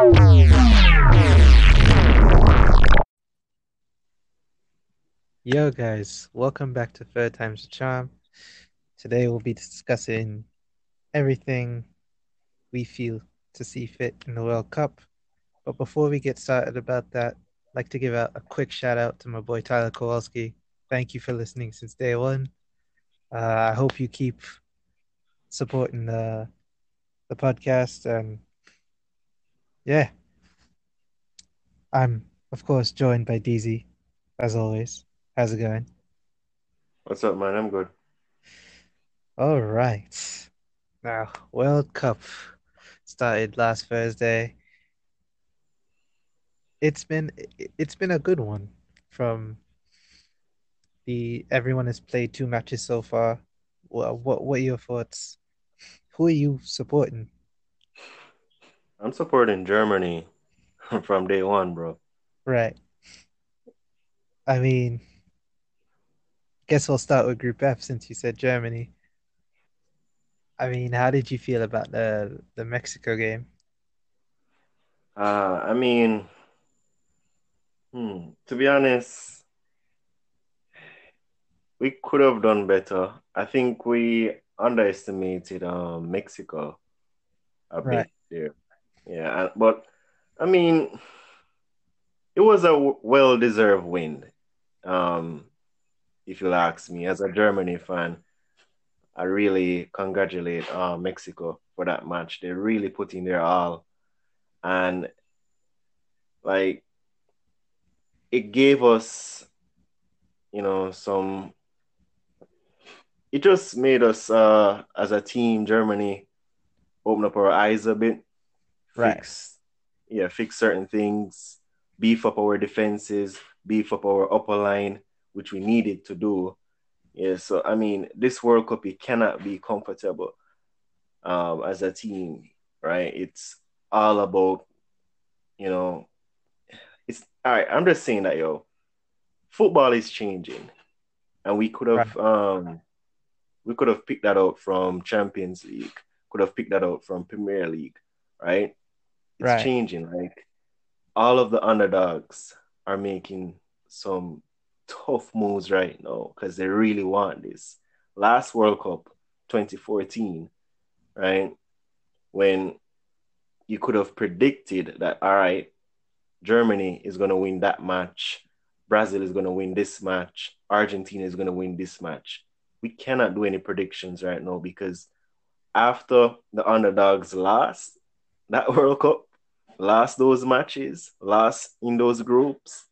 Yo, guys, welcome back to Third Time's a Charm. Today we'll be discussing everything we feel to see fit in the World Cup. But before we get started about that, I'd like to give out a quick shout out to my boy Tyler Kowalski. Thank you for listening since day one. Uh, I hope you keep supporting the the podcast and yeah. I'm of course joined by DZ, as always. How's it going? What's up, man? I'm good. All right. Now, World Cup started last Thursday. It's been it's been a good one from the everyone has played two matches so far. What what what are your thoughts? Who are you supporting? I'm supporting Germany from day one, bro. Right. I mean, guess we'll start with Group F since you said Germany. I mean, how did you feel about the the Mexico game? Uh, I mean, hmm, to be honest, we could have done better. I think we underestimated um, Mexico a Right. bit there. Yeah, but I mean, it was a well deserved win. Um, if you'll ask me, as a Germany fan, I really congratulate uh, Mexico for that match. They really put in their all, and like it gave us, you know, some. It just made us, uh, as a team, Germany, open up our eyes a bit, Right. fix, yeah, fix certain things, beef up our defenses, beef up our upper line, which we needed to do. Yeah, so I mean, this World Cup, you cannot be comfortable um, as a team, right? It's all about, you know, it's all right. I'm just saying that, yo, football is changing, and we could have, um, we could have picked that out from Champions League, could have picked that out from Premier League, right? It's Right. changing. Like all of the underdogs are making some tough moves right now because they really want this. Last World Cup, 2014, right? When you could have predicted that, all right, Germany is going to win that match, Brazil is going to win this match, Argentina is going to win this match. We cannot do any predictions right now because after the underdogs lost that World Cup, lost those matches, lost in those groups,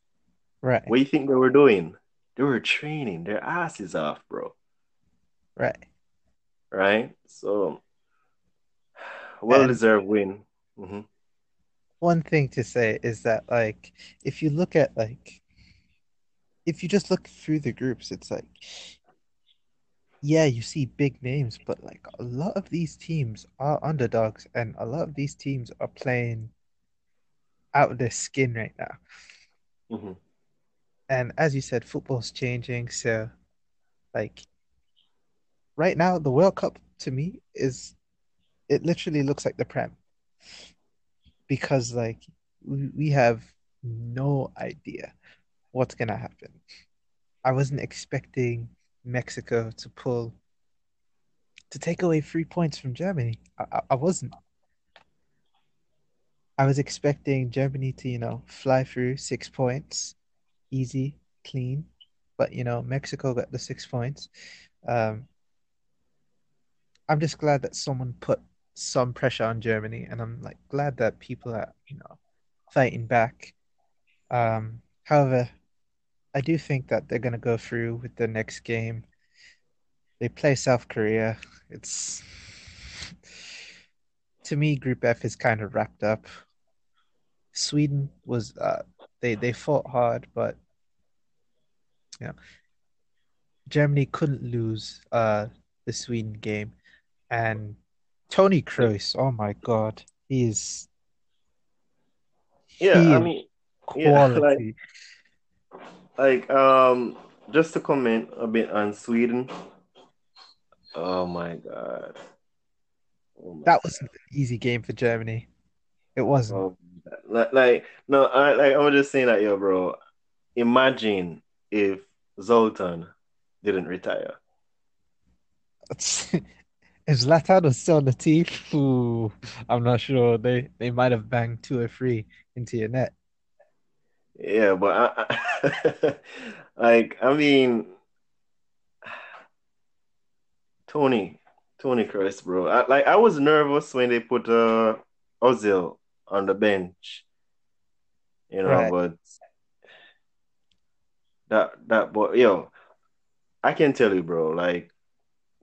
Right. what do you think they were doing? They were training their asses off, bro. Right. Right? So, well deserved win. hmm One thing to say is that like if you look at like if you just look through the groups, it's like yeah, you see big names, but like a lot of these teams are underdogs and a lot of these teams are playing out of their skin right now. hmm And as you said, football's changing, so like right now the World Cup to me is it literally looks like the Prem because like we, have no idea what's gonna happen. I wasn't expecting Mexico to pull to take away three points from Germany. I, I wasn't. I was expecting Germany to, you know, fly through six points, easy, clean. But you know, Mexico got the six points. Um, I'm just glad that someone put some pressure on Germany, and I'm like glad that people are, you know, fighting back. Um, however, I do think that they're gonna go through with the next game. They play South Korea. It's to me, Group F is kind of wrapped up. Sweden was uh they they fought hard, but yeah, Germany couldn't lose uh the Sweden game. And Tony Kroos, oh my God, he is Yeah, he I mean, yeah, like, quality. like, um, just to comment a bit on Sweden. Oh my God. Oh my That wasn't an easy game for Germany. It wasn't. Oh, Like, like no, I like I was just saying that, yo, bro. Imagine if Zlatan didn't retire. If Zlatan was still on the team, ooh, I'm not sure. They they might have banged two or three into your net. Yeah, but I, I like I mean Tony, Tony Kroos, bro. I, like I was nervous when they put uh Ozil on the bench, you know, Right, but that that but yo, I can tell you, bro, like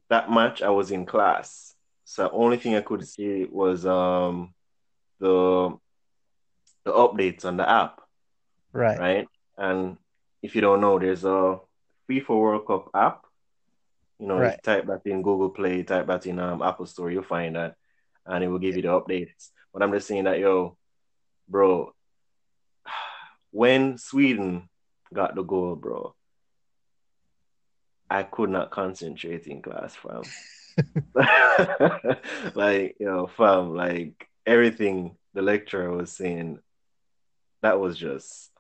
that match I was in class. So only thing I could see was um the the updates on the app, right, right? And if you don't know, there's a FIFA World Cup app. You know, right. you type that in Google Play, type that in um, Apple Store, you'll find that, and it will give you the updates. But I'm just saying that, yo, bro, when Sweden got the goal, bro, I could not concentrate in class, fam. like, yo, fam, like everything the lecturer was saying, that was just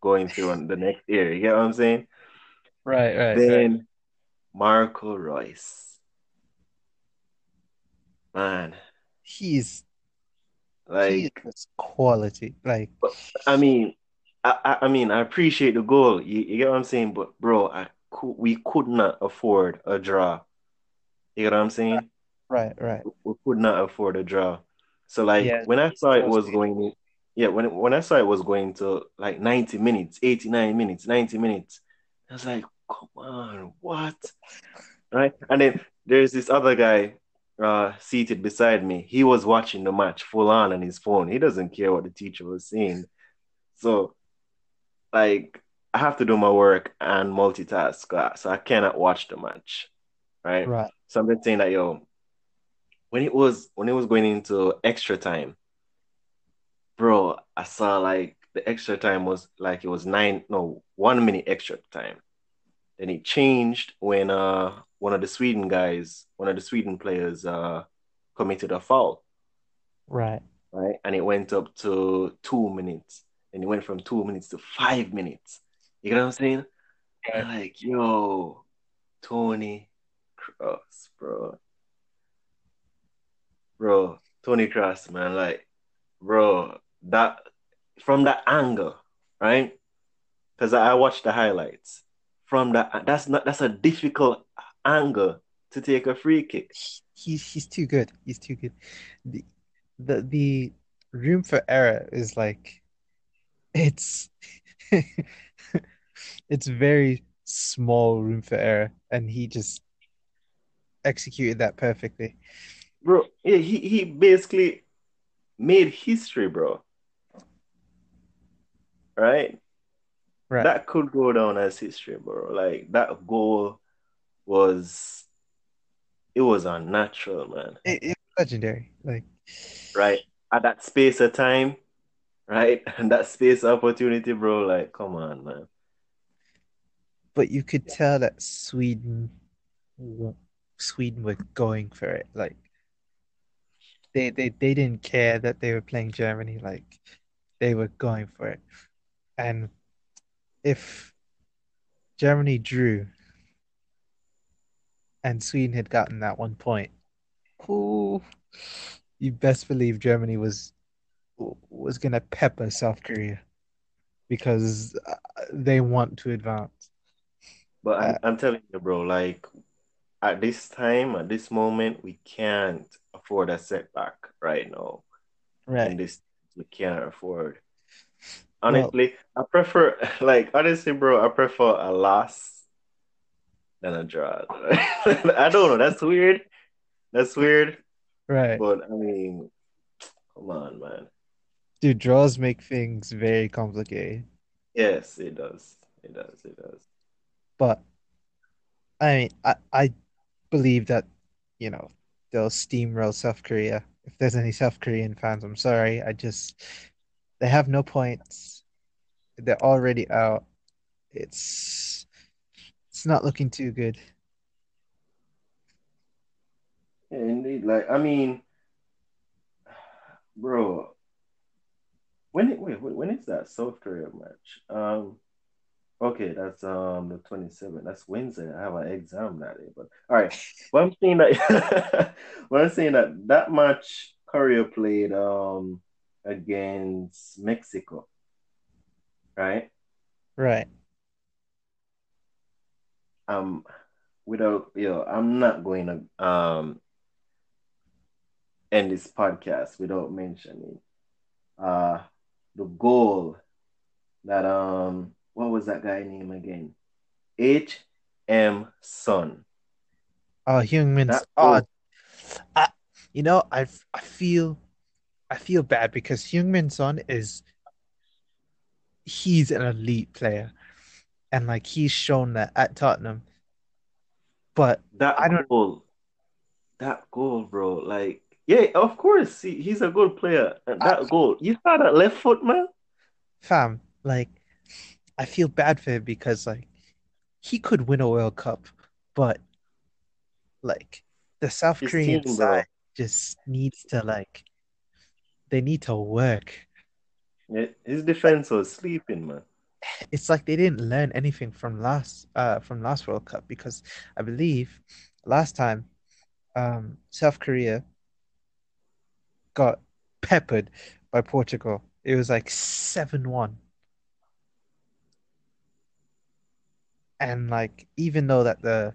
going through on the next ear. You get what I'm saying? Right, right, right. Then Marco Reus, man, He's like, just quality. Like, but I mean, I, I, mean, I appreciate the goal. You, you get what I'm saying? But bro, I could, we could not afford a draw. You get what I'm saying? right, right. We could not afford a draw. So like Yeah, when I saw it was going, yeah, when when I saw it was going to like 90 minutes, 89 minutes, 90 minutes, I was like, come on, what? Right? And then there's this other guy uh seated beside me. He was watching the match full on on his phone. He doesn't care what the teacher was saying. So like I have to do my work and multitask, uh, so I cannot watch the match, right? Right, So I'm just saying that yo, when it was when it was going into extra time, bro, I saw like the extra time was like it was nine, no, one minute extra time. Then it changed when uh one of the Sweden guys, one of the Sweden players uh committed a foul, right. right? And it went up to two minutes. And it went from two minutes to five minutes. You get what I'm saying? Right. I'm like, yo, Tony Kroos, bro. Bro, Tony Kroos, man. Like, bro, that from that angle, right? Because I watched the highlights. From that, that's not that's a difficult angle to take a free kick. He's he's too good. He's too good. The the the room for error is like it's it's very small room for error, and he just executed that perfectly. Bro, yeah, he, he basically made history, bro. Right? Right. That could go down as history, bro. Like that goal was it was unnatural, man. It, was legendary. Like, Right? At that space of time, right? And that space of opportunity, bro. Like, come on, man. but you could tell that Sweden, Sweden were going for it. Like they they they didn't care that they were playing Germany. Like they were going for it. And if Germany drew and Sweden had gotten that one point, ooh, you best believe Germany was was gonna pepper South Korea because uh, they want to advance. But Uh, I'm I'm telling you, bro, like at this time, at this moment, we can't afford a setback right now. In right. this, we can't afford. Well, Honestly, I prefer like honestly, bro, I prefer a loss than a draw. I don't know. That's weird. That's weird. right. But I mean, come on, man. Dude, draws make things very complicated. Yes, it does. It does. It does. But I mean, I, I believe that, you know, they'll steamroll South Korea. If there's any South Korean fans, I'm sorry. I just, they have no points. They're already out. It's, it's not looking too good. Yeah, indeed. Like, I mean, bro, When it, wait, when is that South Korea match? Um, okay, that's um the 27th. That's Wednesday. I have an exam that day. But all right, What I'm saying that but I'm saying that that match Korea played um against Mexico, right? Right. Um, without you know, I'm not going to um end this podcast without mentioning uh the goal that um what was that guy name again? H M Son. Oh, Heung-min's. That Oh, goal, I, you know, I I feel I feel bad because Heung-min Son is he's an elite player, and like he's shown that at Tottenham. But that I don't, goal, that goal, bro. Like, yeah, of course, he, he's a good player. And I, that goal, you saw that left foot, man. fam, like I feel bad for him because like he could win a World Cup, but like the South His Korean team, bro. side just needs to like they need to work. Yeah, his defense was sleeping, man. It's like they didn't learn anything from last uh from last World Cup because I believe last time um South Korea got peppered by Portugal. It was like 7-1. And like even though that the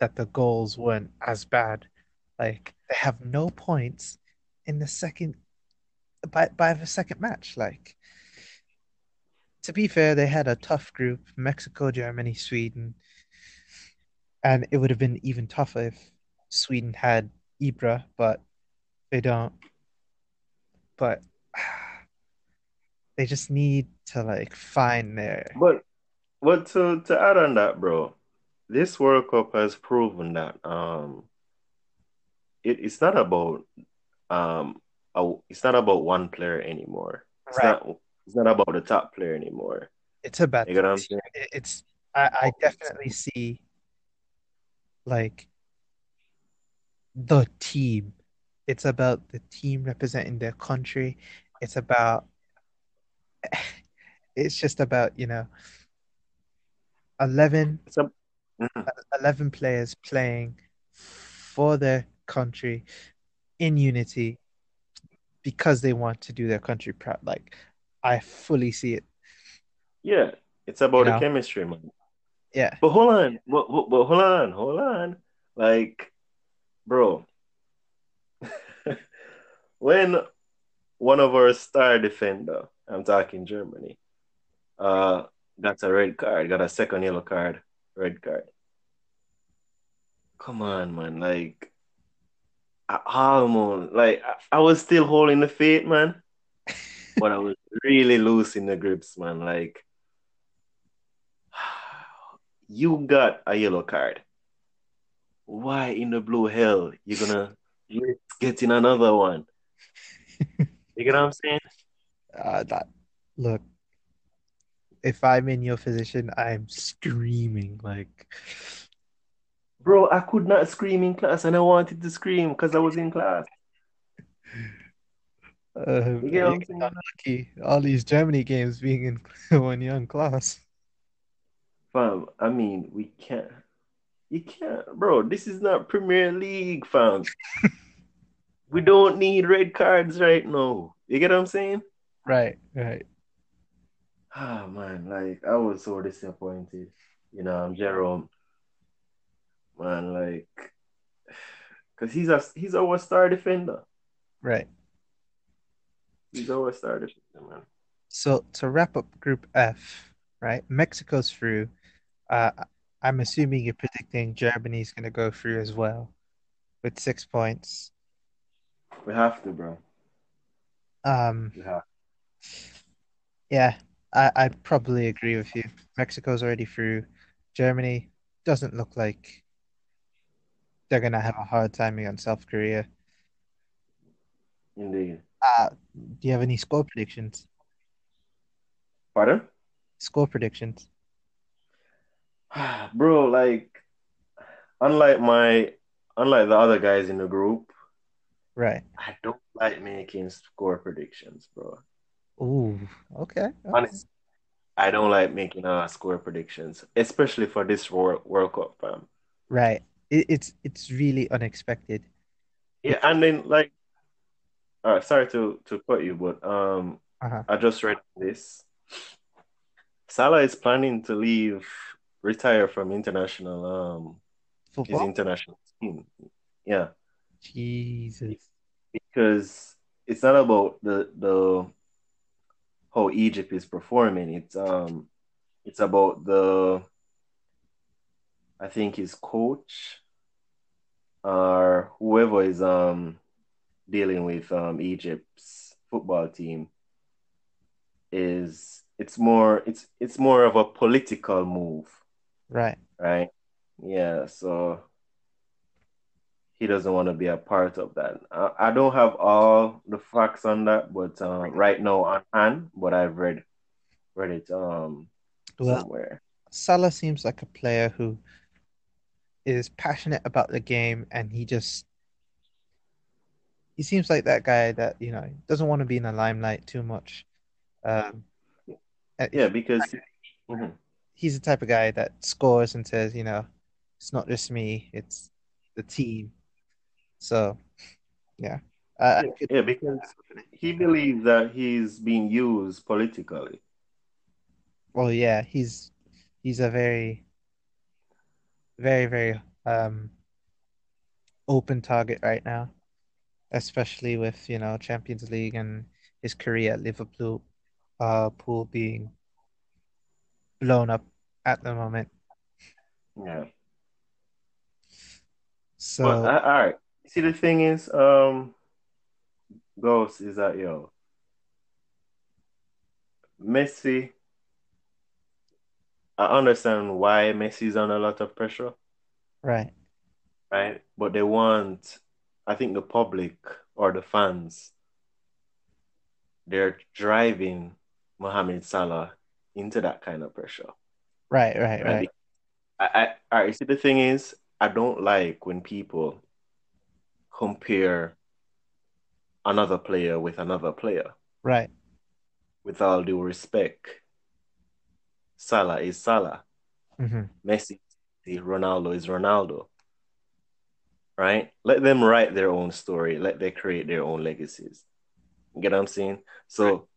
that the goals weren't as bad, like they have no points in the second by by the second match. Like to be fair, they had a tough group, Mexico, Germany, Sweden, and it would have been even tougher if Sweden had Ibra, but they don't. But they just need to like find their But but to to add on that, bro, this World Cup has proven that um it, it's not about um a, it's not about one player anymore. It's right. not it's not about the top player anymore. It's about You know what I'm saying? It's I, I definitely see like the team. It's about the team representing their country. It's about it's just about, you know, 11, It's a, Mhm. 11 players playing for their country in unity because they want to do their country proud. Like I fully see it, yeah, it's you about the chemistry, man. Yeah. But hold on, but, but, but hold on, hold on. Like, bro, when one of our star defender, I'm talking Germany, uh, got a red card, got a second yellow card, red card. Come on, man. Like, I almost, like, I, I was still holding the faith, man, but I was really losing the grips, man. Like, you got a yellow card. Why in the blue hell you gonna get getting another one? You get what I'm saying? Uh, that look, if I'm in your position, I'm screaming like Bro, I could not scream in class and I wanted to scream because I was in class. uh, You get you're I'm saying? lucky. All these Germany games being in one in class. Fam, I mean, we can't. You can't, bro. This is not Premier League, fam. We don't need red cards right now. You get what I'm saying? Right, right. Ah, man, like I was so disappointed. You know, I'm Jerome, man, like, because he's a he's our star defender. Right. He's our star. So to wrap up Group F, right? Mexico's through. Uh, I'm assuming you're predicting Germany's going to go through as well with six points. We have to, bro. Um, We have. yeah, I I probably agree with you. Mexico's already through. Germany doesn't look like they're going to have a hard time against South Korea. Indeed. Uh, do you have any score predictions? Pardon? Score predictions. Bro, like, unlike my, unlike the other guys in the group, Right. I don't like making score predictions, bro. Ooh, okay. Honestly, I don't like making uh score predictions, especially for this World, World Cup, fam. Right. It, it's it's really unexpected. Yeah, and then like, uh, sorry to to cut you, but um, Uh-huh. I just read this. Salah is planning to leave, retire from international um his international team. Yeah, Jesus. because it's not about the the how Egypt is performing. It's um it's about the I think his coach or whoever is um dealing with um Egypt's football team is it's more it's it's more of a political move, Right. right? Yeah, so he doesn't want to be a part of that. I, I don't have all the facts on that, but uh, right now on hand, but I've read read it um Well, somewhere. Salah seems like a player who is passionate about the game and he just he seems like that guy that, you know, doesn't want to be in the limelight too much. Um, uh, Yeah, because mhm. he's the type of guy that scores and says, you know, it's not just me, it's the team. So, yeah. Uh, could- yeah, because he believes that he's being used politically. well, yeah, he's he's a very, very, very um open target right now, especially with, you know, Champions League and his career at Liverpool, uh, pool being blown up at the moment. Yeah. So, But uh, all right. See, the thing is, um, Ghost is that yo, Messi. I understand why Messi's under a lot of pressure, right, right? But they want, I think, the public or the fans, they're driving Mohamed Salah into that kind of pressure, right, right, right? I, I, all right. See, the thing is, I don't like when people compare another player with another player. right, With all due respect, Salah is Salah. hmm Messi, Ronaldo is Ronaldo. Right? Let them write their own story. Let them create their own legacies. You get what I'm saying? So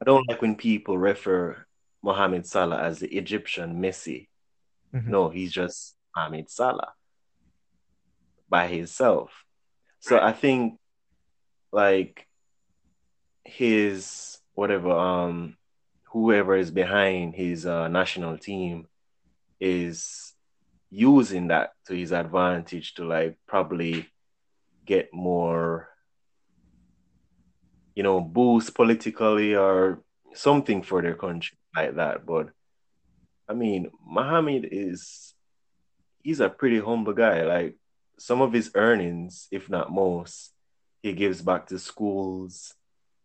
I don't like when people refer Mohamed Salah as the Egyptian Messi. hmm No, he's just Mohamed Salah by himself. So I think like his whatever um whoever is behind his uh, national team is using that to his advantage to like probably get more you know boost politically or something for their country like that. But i mean Mohammed is he's a pretty humble guy. Like some of his earnings if not most he gives back to schools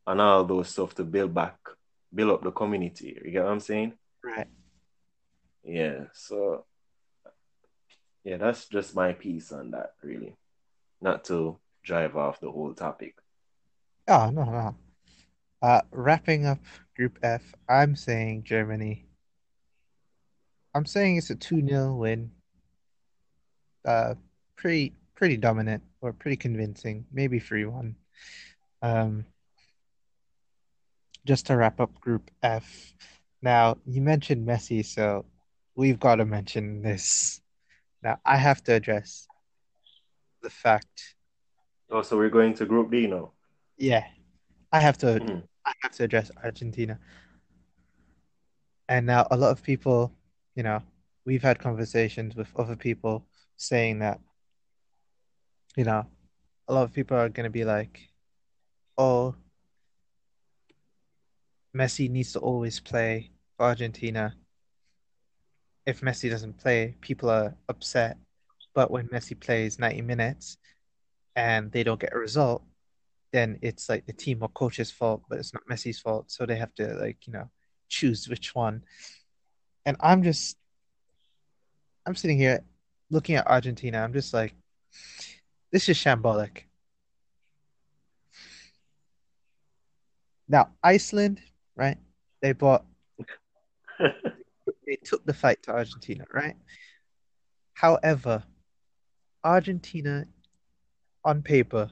and all those stuff to build back build up the community. You get what i'm saying? Right. yeah so yeah that's just my piece on that really not to drive off the whole topic Oh, no, no. Uh, wrapping up Group F, I'm saying Germany. I'm saying it's a 2-0 win. Uh, pretty pretty dominant or pretty convincing, maybe 3-1. Um, just to wrap up Group F. Now, you mentioned Messi, so we've got to mention this. Now, I have to address the fact, oh so we're going to group d now yeah, I have to Mhm. I have to address Argentina. And now a lot of people, you know, we've had conversations with other people saying that, you know, a lot of people are going to be like, oh, Messi needs to always play for Argentina. If Messi doesn't play, people are upset. But when Messi plays 90 minutes and they don't get a result, then it's like the team or coach's fault, but it's not Messi's fault. So they have to like, you know, choose which one. And I'm just I'm sitting here looking at Argentina. I'm just like, this is shambolic. Now, Iceland, right? They bought, they took the fight to Argentina, right? However, Argentina on paper,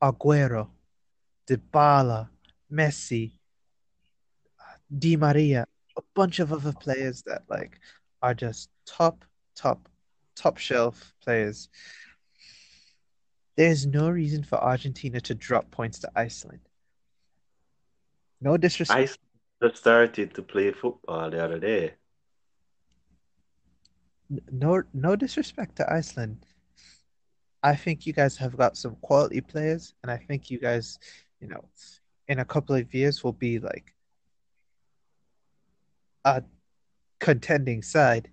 Aguero, Dybala, Messi, Di Maria, a bunch of other players that like are just top, top, top shelf players. There's no reason for Argentina to drop points to Iceland. No disrespect. I just started to play football the other day. No, no disrespect to Iceland. I think you guys have got some quality players, and I think you guys, you know, in a couple of years will be like a contending side.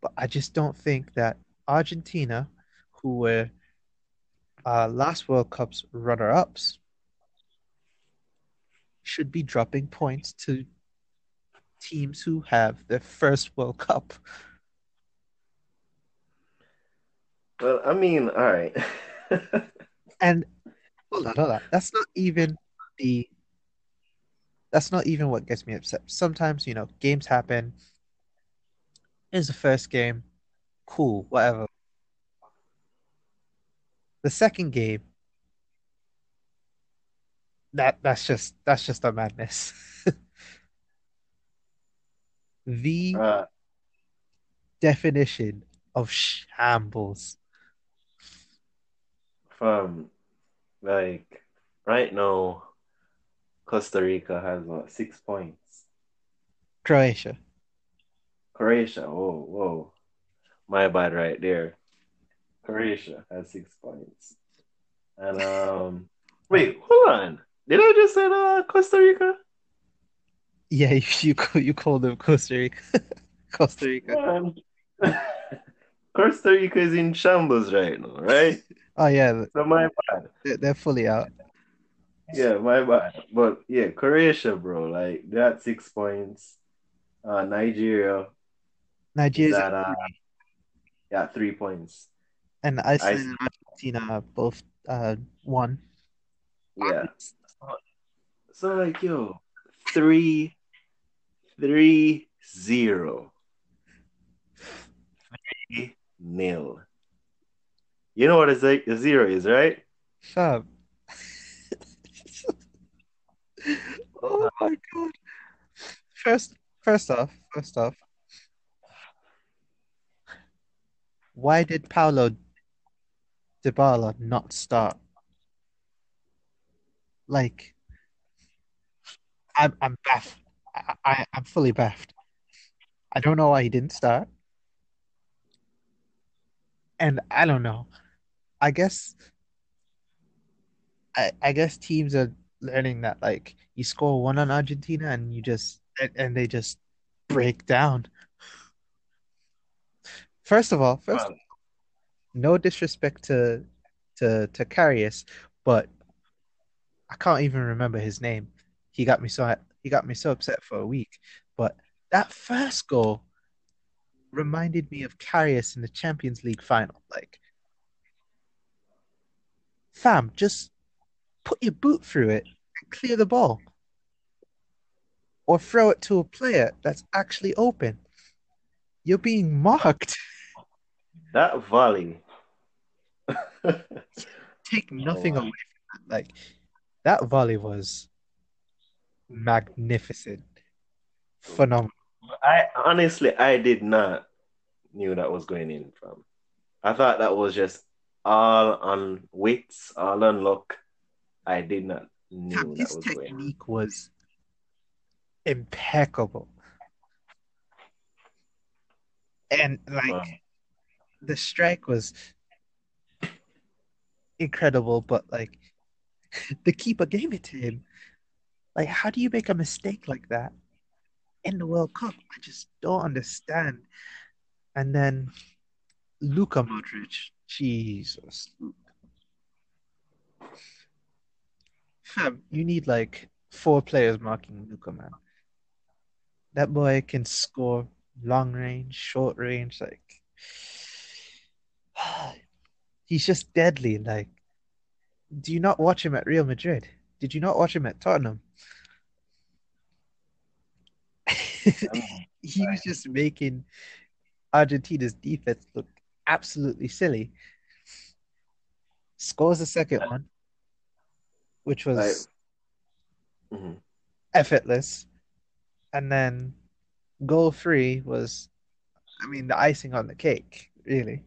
But I just don't think that Argentina, who were uh, last World Cup's runner-ups, should be dropping points to teams who have their first World Cup. Well, I mean, all right. and hold on, hold on. That's not even the. That's not even what gets me upset. Sometimes, you know, games happen. It's the first game. Cool, whatever. The second game, that that's just that's just a madness. the Uh, definition of shambles. From like right now, Costa Rica has what six points. Croatia. Croatia, whoa, whoa, my bad right there. Croatia has six points, and um, wait, hold on. Did I just say uh, Costa Rica? Yeah, you you, you called them Costa Rica. Costa Rica. Costa Rica is in shambles right now, right? Oh yeah, So my bad. they're, fully out. Yeah, my bad. But yeah, Croatia, bro, like they had six points. Uh, Nigeria at uh, yeah, three points. and Iceland Iceland. and Argentina both uh one. Yeah. So like yo, three, three, zero, three, nil. You know what a, a zero is, right? Fab. Oh my God. First, first off, first off, why did Paulo Dybala not start? Like, I'm I'm baffed. I, I I'm fully baffed. I don't know why he didn't start, and I don't know. I guess I I guess teams are learning that like you score one on Argentina and you just and, and they just break down. First of all, first Well, no disrespect to to to Karius, but I can't even remember his name. He got me so he got me so upset for a week. But that first goal reminded me of Karius in the Champions League final. Like, fam, just put your boot through it and clear the ball. Or throw it to a player that's actually open. You're being marked. that volley. Take nothing Oh, away from that. Like that volley was magnificent. Phenomenal. I honestly, I did not knew that was going in from. I thought that was just all on wits, all on luck. I did not that His was going. technique was impeccable. And like Wow. the strike was incredible, but like the keeper gave it to him. Like, how do you make a mistake like that in the World Cup? I just don't understand. And then Luka Modric, Jesus. Fam, you need like four players marking Luka, man. That boy can score long range, short range, like he's just deadly. Like, do you not watch him at Real Madrid? Did you not watch him at Tottenham? He was just making Argentina's defense look absolutely silly. Scores the second one, which was mhm. effortless, and then goal three was, I mean, the icing on the cake, really.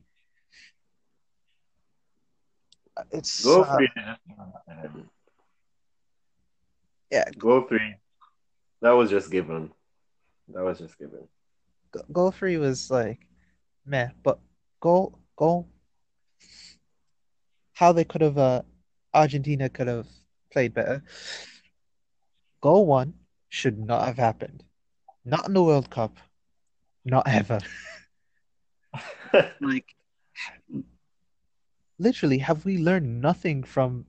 It's goal uh, three. yeah, Goal three. That was just given. That was just given. goal three was like meh, but goal goal how they could have uh Argentina could have played better. Goal one should not have happened. Not in the World Cup, not ever. Like literally, have we learned nothing from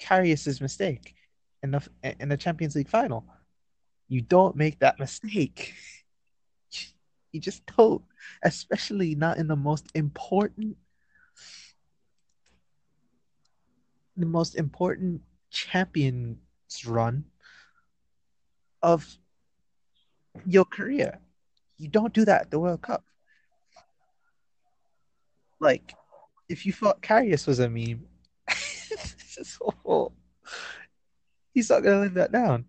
Karius's mistake in the in the Champions League final? You don't make that mistake. You just don't, especially not in the most important the most important champions run of your career. You don't do that at the World Cup. Like, if you thought Karius was a meme. He's not gonna live that down.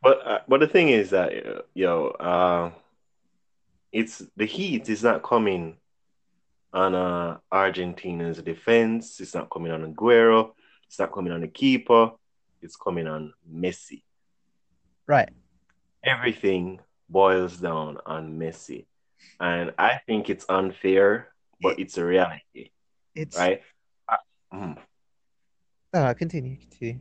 But uh, but the thing is that yo, uh, it's the heat is not coming on uh, Argentina's defense. It's not coming on Aguero. It's not coming on the keeper. It's coming on Messi. Right. Everything boils down on Messi, and I think it's unfair, but It, it's a reality, it's right? I, no, continue, continue.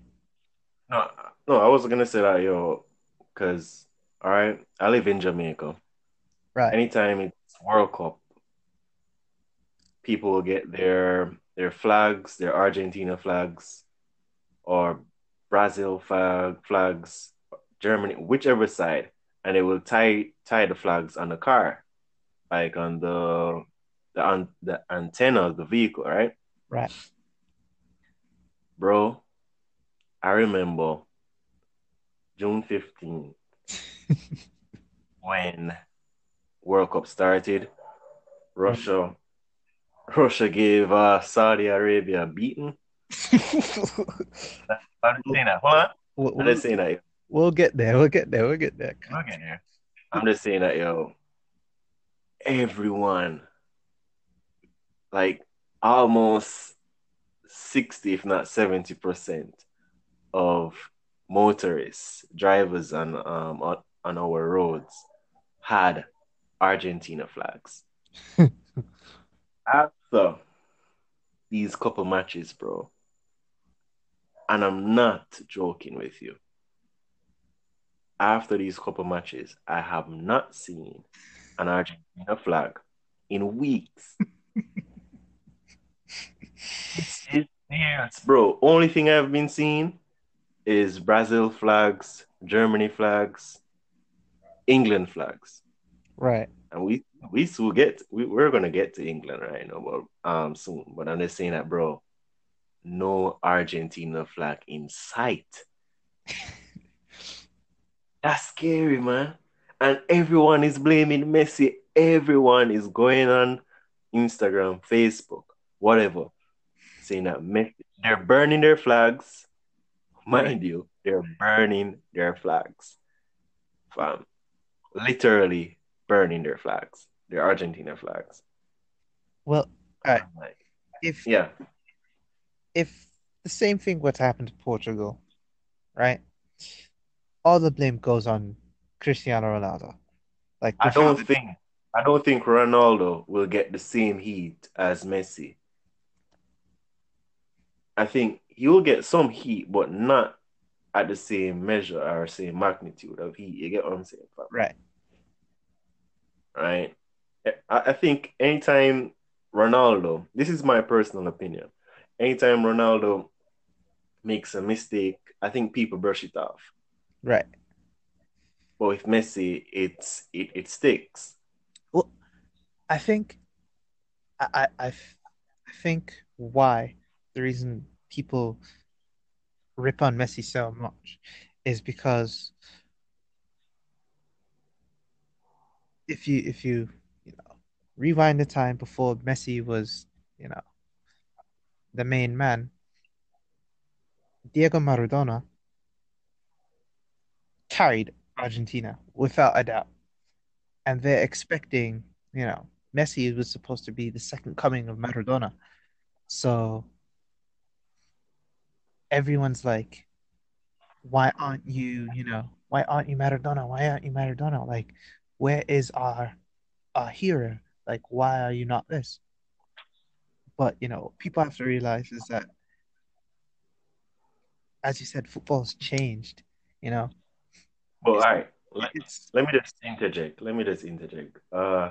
No, no, I was gonna say that yo, because all right, I live in Jamaica. Right. Anytime it's World Cup, people will get their their flags, their Argentina flags, or Brazil flag flags, Germany, whichever side, and they will tie tie the flags on the car, like on the the on the antenna of the vehicle, right? Right. Bro, I remember June 15th when World Cup started. Russia Russia gave uh, Saudi Arabia a beating. I'm just saying that. Hold on. We'll, I'm we'll, just saying that. we'll get there. We'll get there. We'll get there. Look at here. I'm just saying that, yo. Everyone, like almost 60, if not 70% of motorists, drivers on um on, on our roads had Argentina flags. After these couple matches, bro, and I'm not joking with you. After these couple matches, I have not seen an Argentina flag in weeks. It's, it's yes, bro. Only thing I've been seeing is Brazil flags, Germany flags, England flags, Right. and we we still get we, we're gonna get to England right now, but um soon. But I'm just saying that, bro. No Argentina flag in sight. That's scary, man. And everyone is blaming Messi. Everyone is going on Instagram, Facebook, whatever, saying that Messi, they're burning their flags. Mind you, they're burning their flags. Fam. Literally burning their flags, their Argentina flags. Well, all right. Uh, like, If yeah, if the same thing were to happen to Portugal, right? All the blame goes on Cristiano Ronaldo. Like I don't think I don't think Ronaldo will get the same heat as Messi. I think he will get some heat, but not at the same measure or same magnitude of heat. You get what I'm saying, right. Right? I, I think anytime Ronaldo, this is my personal opinion, anytime Ronaldo makes a mistake, I think people brush it off. Right. But with Messi, it's it, it sticks. Well, I think I I I I think why the reason people rip on Messi so much is because if you if you you know rewind the time before Messi was you know the main man, Diego Maradona carried Argentina without a doubt, and they're expecting you know Messi was supposed to be the second coming of Maradona, so everyone's like, why aren't you you know why aren't you Maradona? Why aren't you Maradona? Like, where is our our hero? Like, why are you not this? But you know, people have to realize is that, as you said, football's changed. You know, Well, all it's right. Let, let me just interject. Let me just interject. Uh,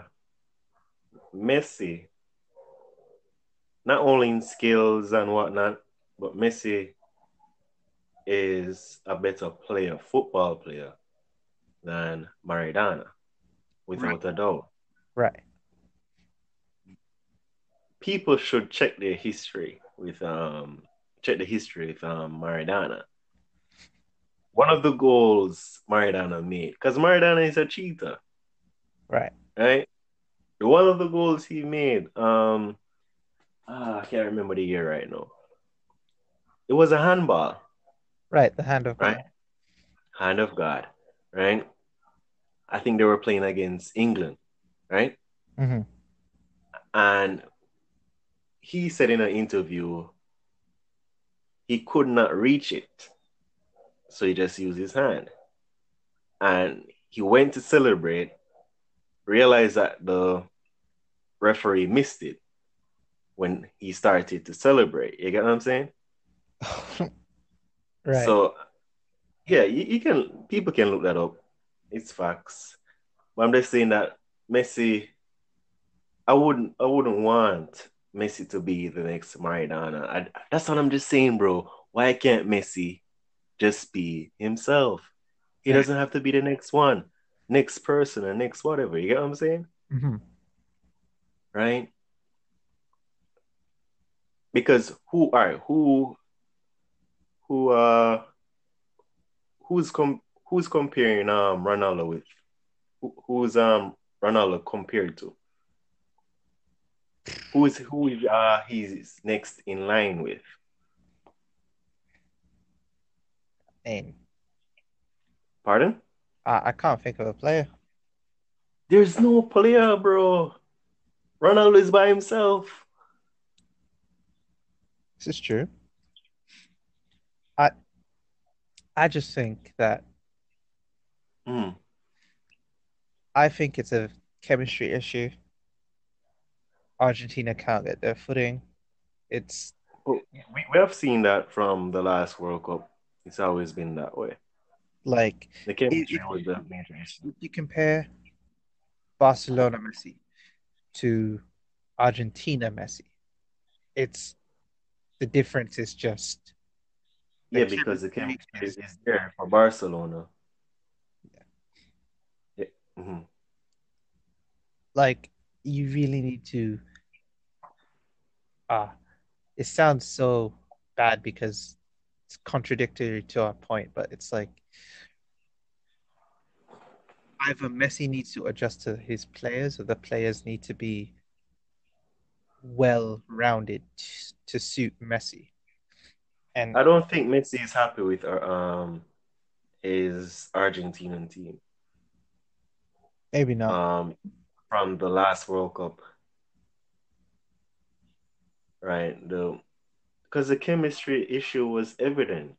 Messi, not only in skills and whatnot, but Messi is a better player, football player, than Maradona, right, without a doubt. right, People should check their history with um check the history with um Maradona. One of the goals Maradona made, because Maradona is a cheater, right, right? One of the goals he made, um, ah, I can't remember the year right now. It was a handball, right. The hand of God. right? Hand of God, right? I think they were playing against England, right? hmm And he said in an interview he could not reach it, so he just used his hand. And he went to celebrate, realized that the referee missed it when he started to celebrate. You get what I'm saying? Right. So yeah, you, you can people can look that up. It's facts. But I'm just saying that Messi, I wouldn't I wouldn't want Messi to be the next Maradona. I, that's what I'm just saying, bro. Why can't Messi just be himself? He doesn't have to be the next one, next person, or next whatever. You get what I'm saying? hmm Right? Because who all right, who who uh who's com who's comparing um Ronaldo with who, who's um Ronaldo compared to? Who is who is uh he's next in line with? And Pardon? I, I can't think of a player. There's no player, bro. Ronaldo is by himself. This is true. I I just think that Mm. I think it's a chemistry issue. Argentina can't get their footing. It's But we, we have seen that from the last World Cup. It's always been that way. like The chemistry if was the major issue. you compare Barcelona Messi to Argentina Messi, it's the difference is just Yeah, because the chemistry chemistry is, is is there for Barcelona. Yeah. Mhm. like you really need to ah it sounds so bad because it's contradictory to our point, but it's like either Messi needs to adjust to his players or the players need to be well rounded to suit Messi. And I don't think Messi is happy with uh, um his Argentinian team maybe not. um from the last World Cup, right? The because the chemistry issue was evident.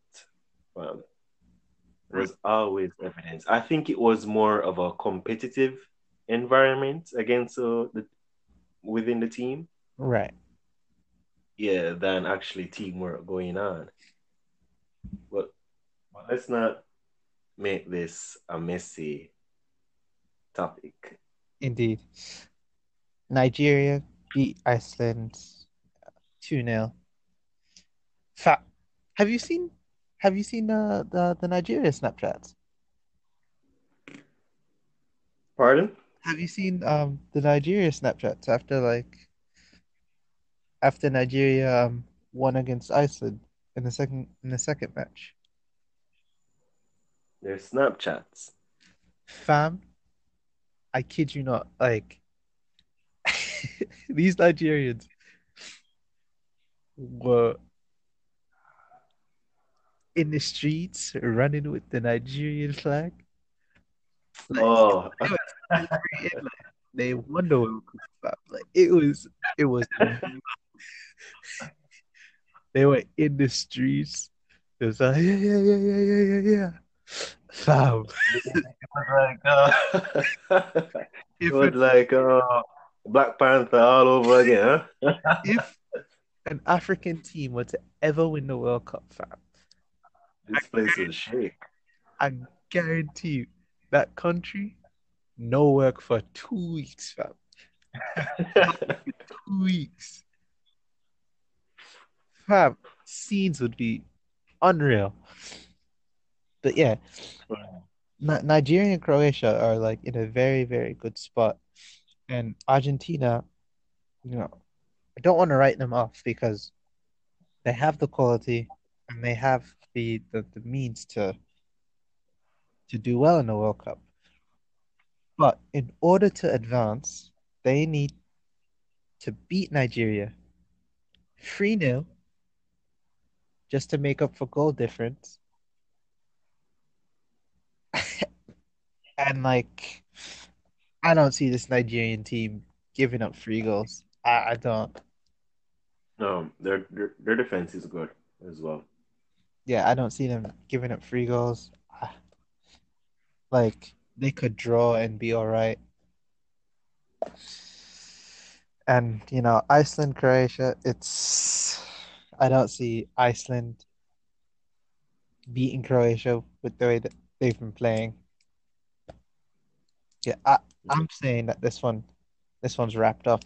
It was always evident. I think it was more of a competitive environment against uh, the within the team, Right. yeah, than actually teamwork going on. But, but let's not make this a messy topic. Indeed. Nigeria beat Iceland 2-0. Fa have you seen have you seen the the, the Nigeria Snapchats? Pardon? Have you seen um the Nigeria Snapchats after like after Nigeria um won against Iceland? in the second in the second match. Their Snapchats. Fam, I kid you not, like these Nigerians were in the streets running with the Nigerian flag. Like, Oh, they won the World Cup. fam. Like it was, it was. they were in the streets. It was like yeah, yeah, yeah, yeah, yeah, yeah, yeah. Fam, it was like uh, it was like uh, Black Panther all over again, huh? if an African team were to ever win the World Cup, fam, This place will shake. I guarantee you that country no work for two weeks, fam. Two weeks, fam. Scenes would be unreal. But yeah, Ni- Nigeria and Croatia are like in a very, very good spot. And Argentina, you know, I don't want to write them off because they have the quality and they have the the, the means to to do well in the World Cup. But in order to advance, they need to beat Nigeria 3-0 just to make up for goal difference. And like I don't see this Nigerian team giving up free goals. I, I don't. No, their, their their defense is good as well. Yeah, I don't see them giving up free goals. Ah, Like they could draw and be all right. And you know, Iceland, Croatia, it's I don't see Iceland beating Croatia with the way that they've been playing. Yeah, I, I'm saying that this one this one's wrapped up,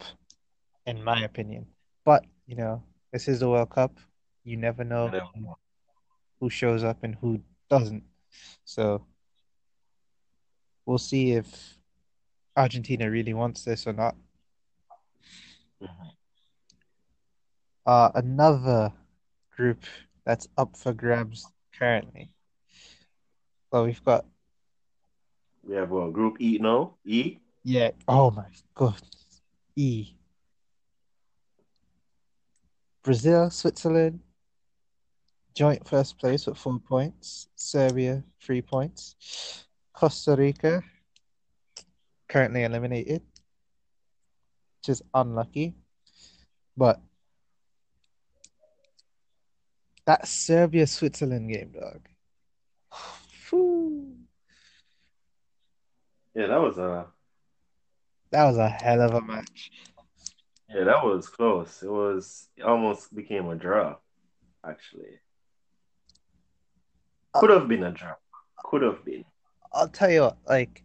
in my opinion. But, you know, this is the World Cup. You never know who shows up and who doesn't. So we'll see if Argentina really wants this or not. Mhm. Uh, another group that's up for grabs currently. Well, we've got, We have uh, Group E now. E. yeah, oh my God. E. Brazil, Switzerland, joint first place with four points. Serbia, three points. Costa Rica, currently eliminated, which is unlucky. But that Serbia Switzerland game, dog. Yeah, that was a That was a hell of a match. yeah, that was close. It was it almost became a draw, actually. Uh, Could have been a draw. Could have been. I'll tell you what, like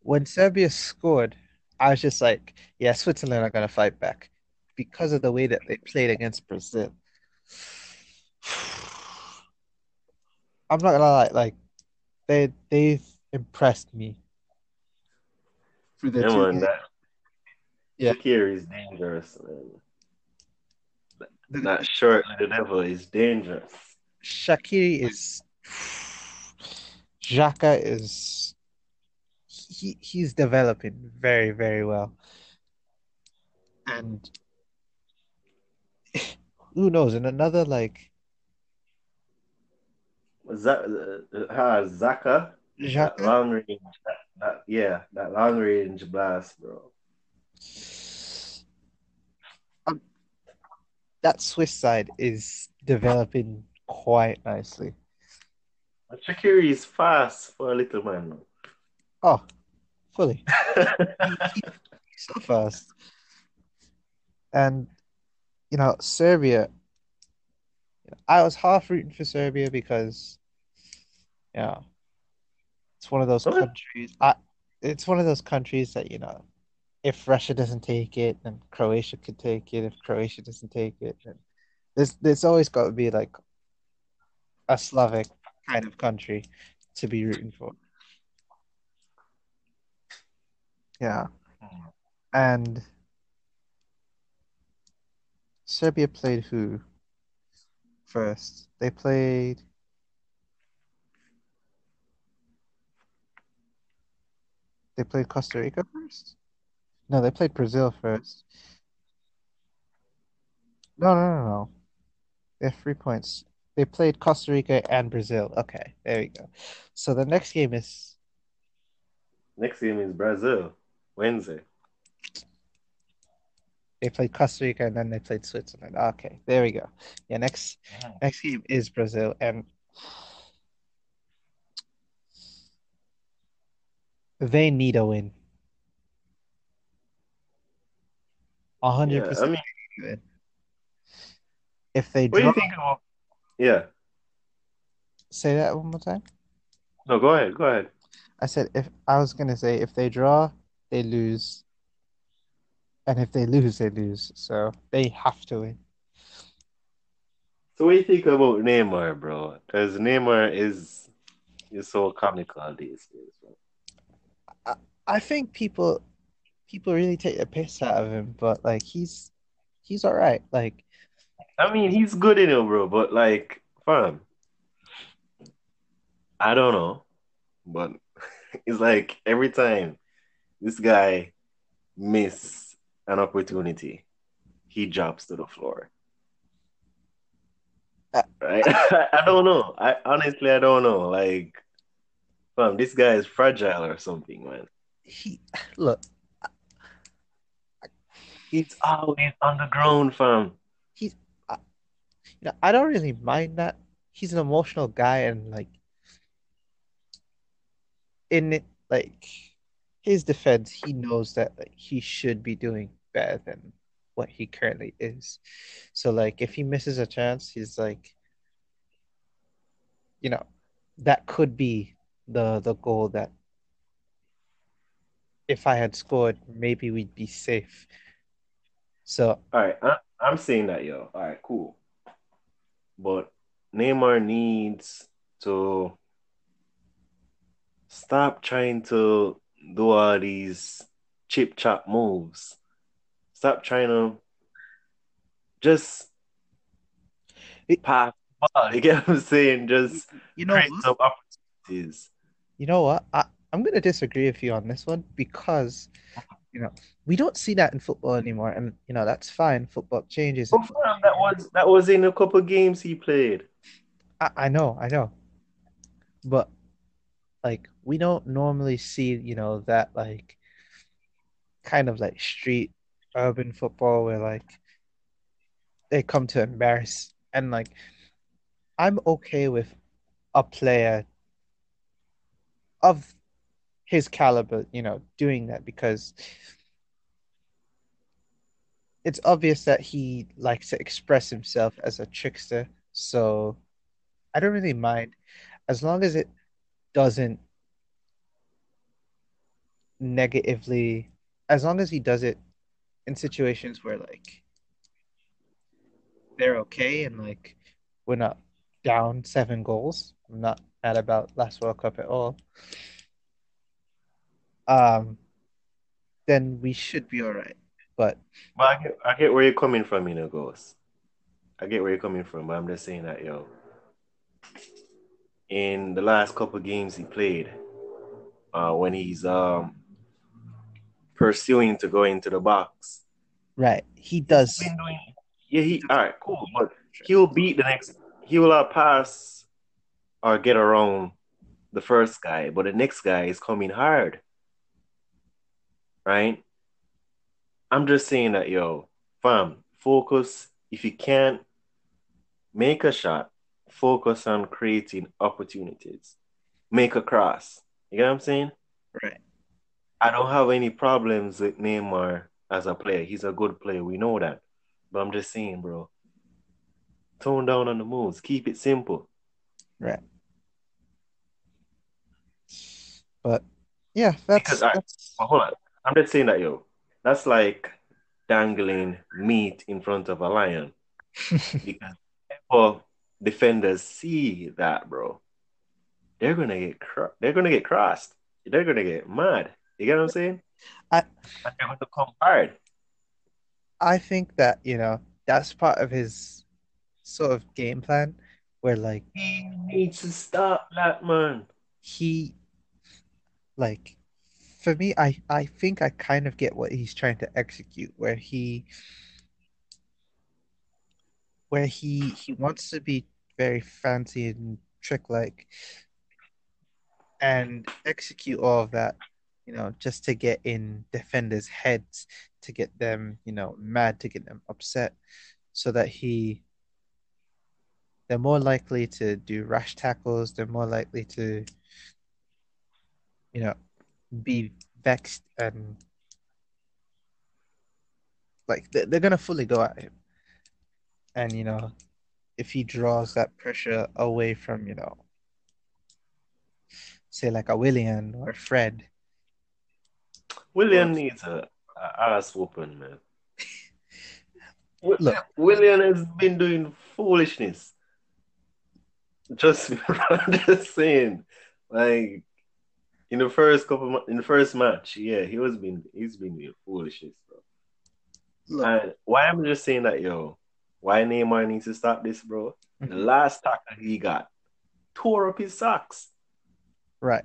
when Serbia scored, I was just like, yeah, Switzerland are gonna fight back because of the way that they played against Brazil. I'm not gonna lie, like they they've impressed me through the Yeah, two man, that Yeah. Shaqiri is dangerous, man. The- That short little devil is dangerous. Shaqiri is Xhaka is he he's developing very, very well. And who knows, in another like Za- uh, uh, Xhaka, that long range, that, that yeah, that long range blast, bro. um, that Swiss side is developing quite nicely. But Shaqiri is fast for a little man. Oh, fully. So fast. And you know, Serbia, I was half rooting for Serbia because yeah, it's one of those What? countries. I it's one of those countries that, you know, if Russia doesn't take it, then Croatia could take it. If Croatia doesn't take it, then there's there's always got to be like a Slavic kind of country to be rooting for. Yeah. And Serbia played who? First. They played. They played Costa Rica first. No, they played Brazil first. No, no, no, no. They have three points. They played Costa Rica and Brazil. Okay, there we go. So the next game is Next game is Brazil, Wednesday. They played Costa Rica and then they played Switzerland. Okay, there we go. Yeah, next next game is Brazil and they need a win. A hundred Yeah, I percent mean. If they what do draw, you think about? Yeah, say that one more time. no, go ahead, go ahead. I said if I was gonna say if they draw, they lose, and if they lose, they lose. So they have to win. So what do you think about Neymar, bro? Because Neymar is is so comical these days, bro. I, I think people people really take the piss out of him, but like he's he's all right. Like I mean, he's good in it, bro, but like, fam, I don't know, but it's like every time this guy miss an opportunity, he drops to the floor. Uh, Right? I don't know. I honestly, I don't know. Like, fam, this guy is fragile or something, man. he look, He's always on the ground, fam. he's I, you know I don't really mind that. He's an emotional guy, and like in it, like his defense, he knows that like he should be doing better than what he currently is. So like if he misses a chance, he's like, you know, that could be the the goal that if I had scored, maybe we'd be safe. So All right, I, I'm saying that, yo. All right, cool. But Neymar needs to stop trying to do all these chip chop moves. Stop trying to just It- pass the ball. You get what I'm saying? Just you know some opportunities. You know what? I, I'm gonna disagree with you on this one because, you know, we don't see that in football anymore, and you know that's fine. Football changes. That was that was in a couple games he played. I, I know, I know, but like we don't normally see, you know, that like kind of like street urban football where like they come to embarrass and like I'm okay with a player of his caliber, you know, doing that because it's obvious that he likes to express himself as a trickster. So I don't really mind as long as it doesn't negatively, as long as he does it in situations where like they're okay and like we're not down seven goals. I'm not mad about last World Cup at all. Um, then we should be all right. But But I get, I get where you're coming from, you know, Ghost. I get where you're coming from, but I'm just saying that, yo, in the last couple games he played, uh, when he's um pursuing to go into the box, right, he does. been doing, yeah, he all right, cool, but he'll beat the next, he will pass or get around the first guy, but the next guy is coming hard, right? I'm just saying that, yo, fam, focus. If you can't make a shot, focus on creating opportunities. Make a cross. You get what I'm saying? Right. I don't have any problems with Neymar as a player. He's a good player. We know that. But I'm just saying, bro, tone down on the moves. Keep it simple. Right. But yeah, that's, Because I, that's... hold on. I'm just saying that, yo, that's like dangling meat in front of a lion. because if defenders see that, bro, they're gonna get cr- they're gonna get crossed. They're gonna get mad. You get what I'm saying? I- and they're gonna come hard. I think that, you know, that's part of his sort of game plan where like He needs to stop that man. he like for me I I think I kind of get what he's trying to execute where he where he he wants to be very fancy and trick like and execute all of that you know just to get in defenders heads to get them you know mad to get them upset so that he they're more likely to do rash tackles they're more likely to you know be vexed and like they're, they're gonna fully go at him. And you know if he draws that pressure away from you know say like a Willian or Fred Willian needs a, a ass whooping, man. Look. Willian has been doing foolishness. Just just saying, like in the first couple in the first match, yeah, he was been he's been doing foolishness, bro. look And why am I'm just saying that, yo, why Neymar needs to stop this, bro? The Mhm. last tackle he got tore up his socks. right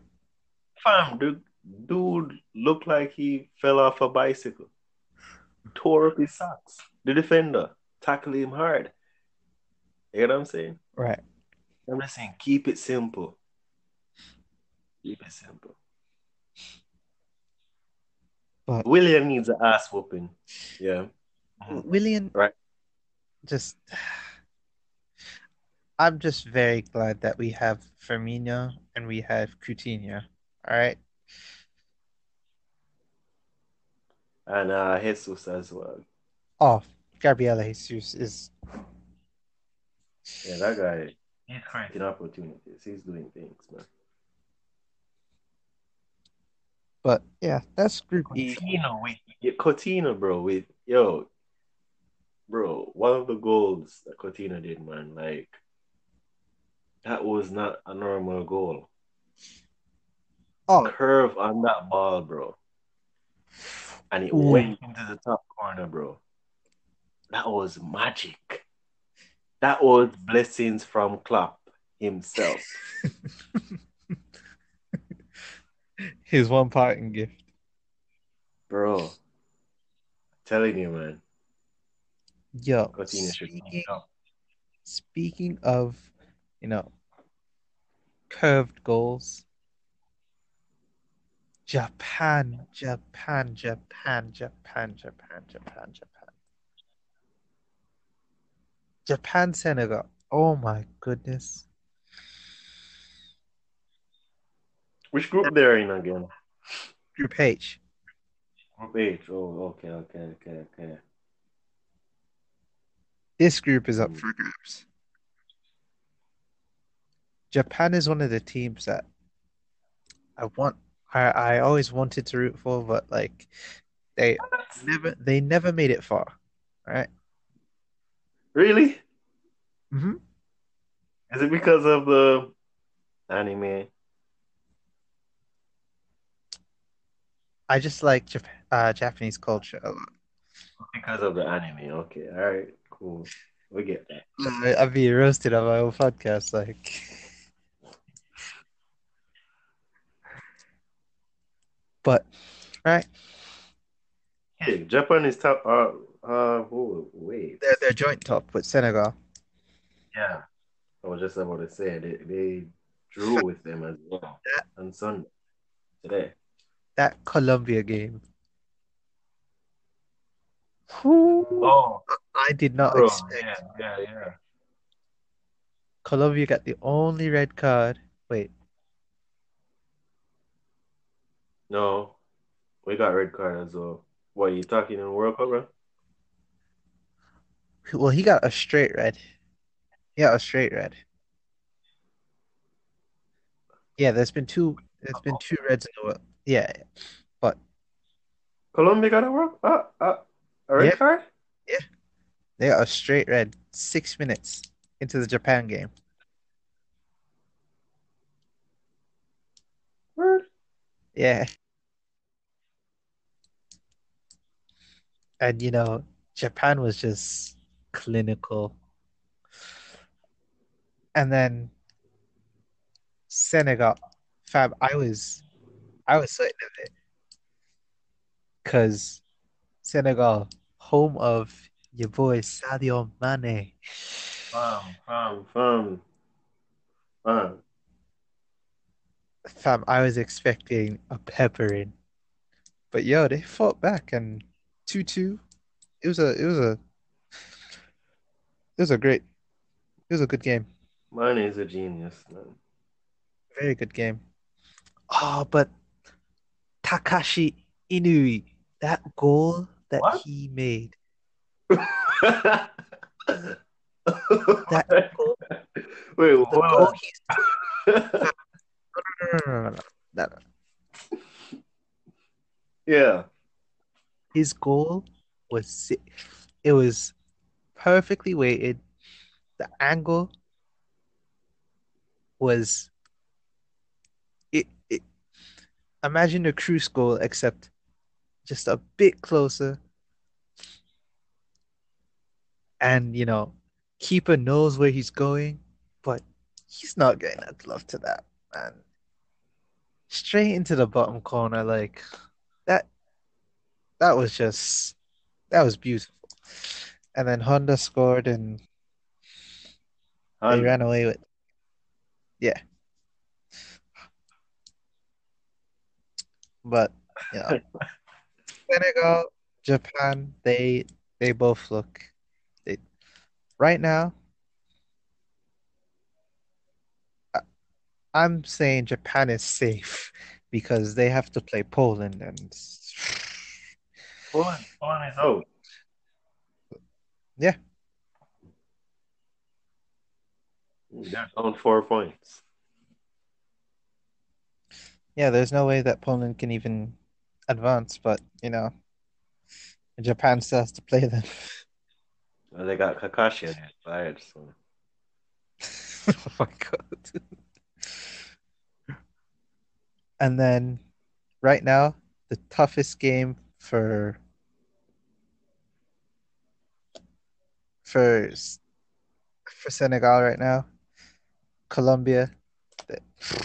Fam, the dude looked like he fell off a bicycle. Tore up his socks. The defender tackled him hard. You know what I'm saying? right I'm just saying, keep it simple. Keep it simple. but Willian needs an ass whooping. Yeah. Willian. Right. just I'm just very glad that we have Firmino and we have Coutinho. All right. And uh Jesus as well. Oh, Gabriel Jesus is Yeah, that guy he's creating opportunities. He's doing things, man. but yeah, that's group E. Coutinho with yeah, Coutinho, bro, with yo, bro, one of the goals that Coutinho did, man, like that was not a normal goal. Oh, Curve on that ball, bro. And it went into the top corner, bro. That was magic. That was blessings from Klopp himself. his one parting gift. Bro. telling you, man. Yo, speaking, speaking of, you know, curved goals, Japan, Japan, Japan, Japan, Japan, Japan, Japan. Japan, Senegal. Oh my goodness. Which group they're in again? Group H. Group H. Oh, okay, okay, okay, okay. This group is up for hmm. grabs. Japan is one of the teams that I want I, I always wanted to root for, but like they never they never made it far. Right? Really? Mm-hmm. Is it because of the anime? I just like Jap uh, Japanese culture a lot. Because of the anime. Okay, all right, cool. We get that. I'd be roasted on my own podcast, like. But, right, Hey, Japan is top. Uh, uh, oh, wait. they're they're joint top with Senegal. Yeah. I was just about to say they, they drew with them as well on Sunday today. That Colombia game. Whew, Oh, I did not bro, expect yeah, yeah, yeah. Colombia got the only red card. Wait, No, we got red card as well. What you talking in World Cup, bro? well, he got a straight red. Yeah, a straight red. Yeah, there's been two. There's been two reds in the world. Yeah, but Colombia got a world uh, uh, a red Yeah. card? Yeah, they got a straight red six minutes into the Japan game. Yeah. And you know, Japan was just clinical. And then Senegal, Fab, I was I was sweating a it. because Senegal, home of your boy Sadio Mane. Fam, fam, fam, fam. Fam, I was expecting a peppering. But yo, they fought back and 2-2. It was a it was a it was a great it was a good game. Mane is a genius, man. Very good game. Oh, but Takashi Inui, that goal that What? he made, that goal, Wait, the goal on. No, no, no, no, no, yeah. His goal was it was perfectly weighted. The angle was it, it imagine a Kroos goal except just a bit closer and you know keeper knows where he's going but he's not getting that glove to that man straight into the bottom corner like that that was just that was beautiful. And then Honda scored and they And ran away with yeah. But you know Senegal Japan they they both look they right now I'm saying Japan is safe because they have to play Poland and Poland, Poland is out. yeah They're down four points. yeah there's no way that Poland can even advance but you know Japan still has to play them Well, they got Kakashi fired, so oh my God and then right now the toughest game for for for Senegal right now Colombia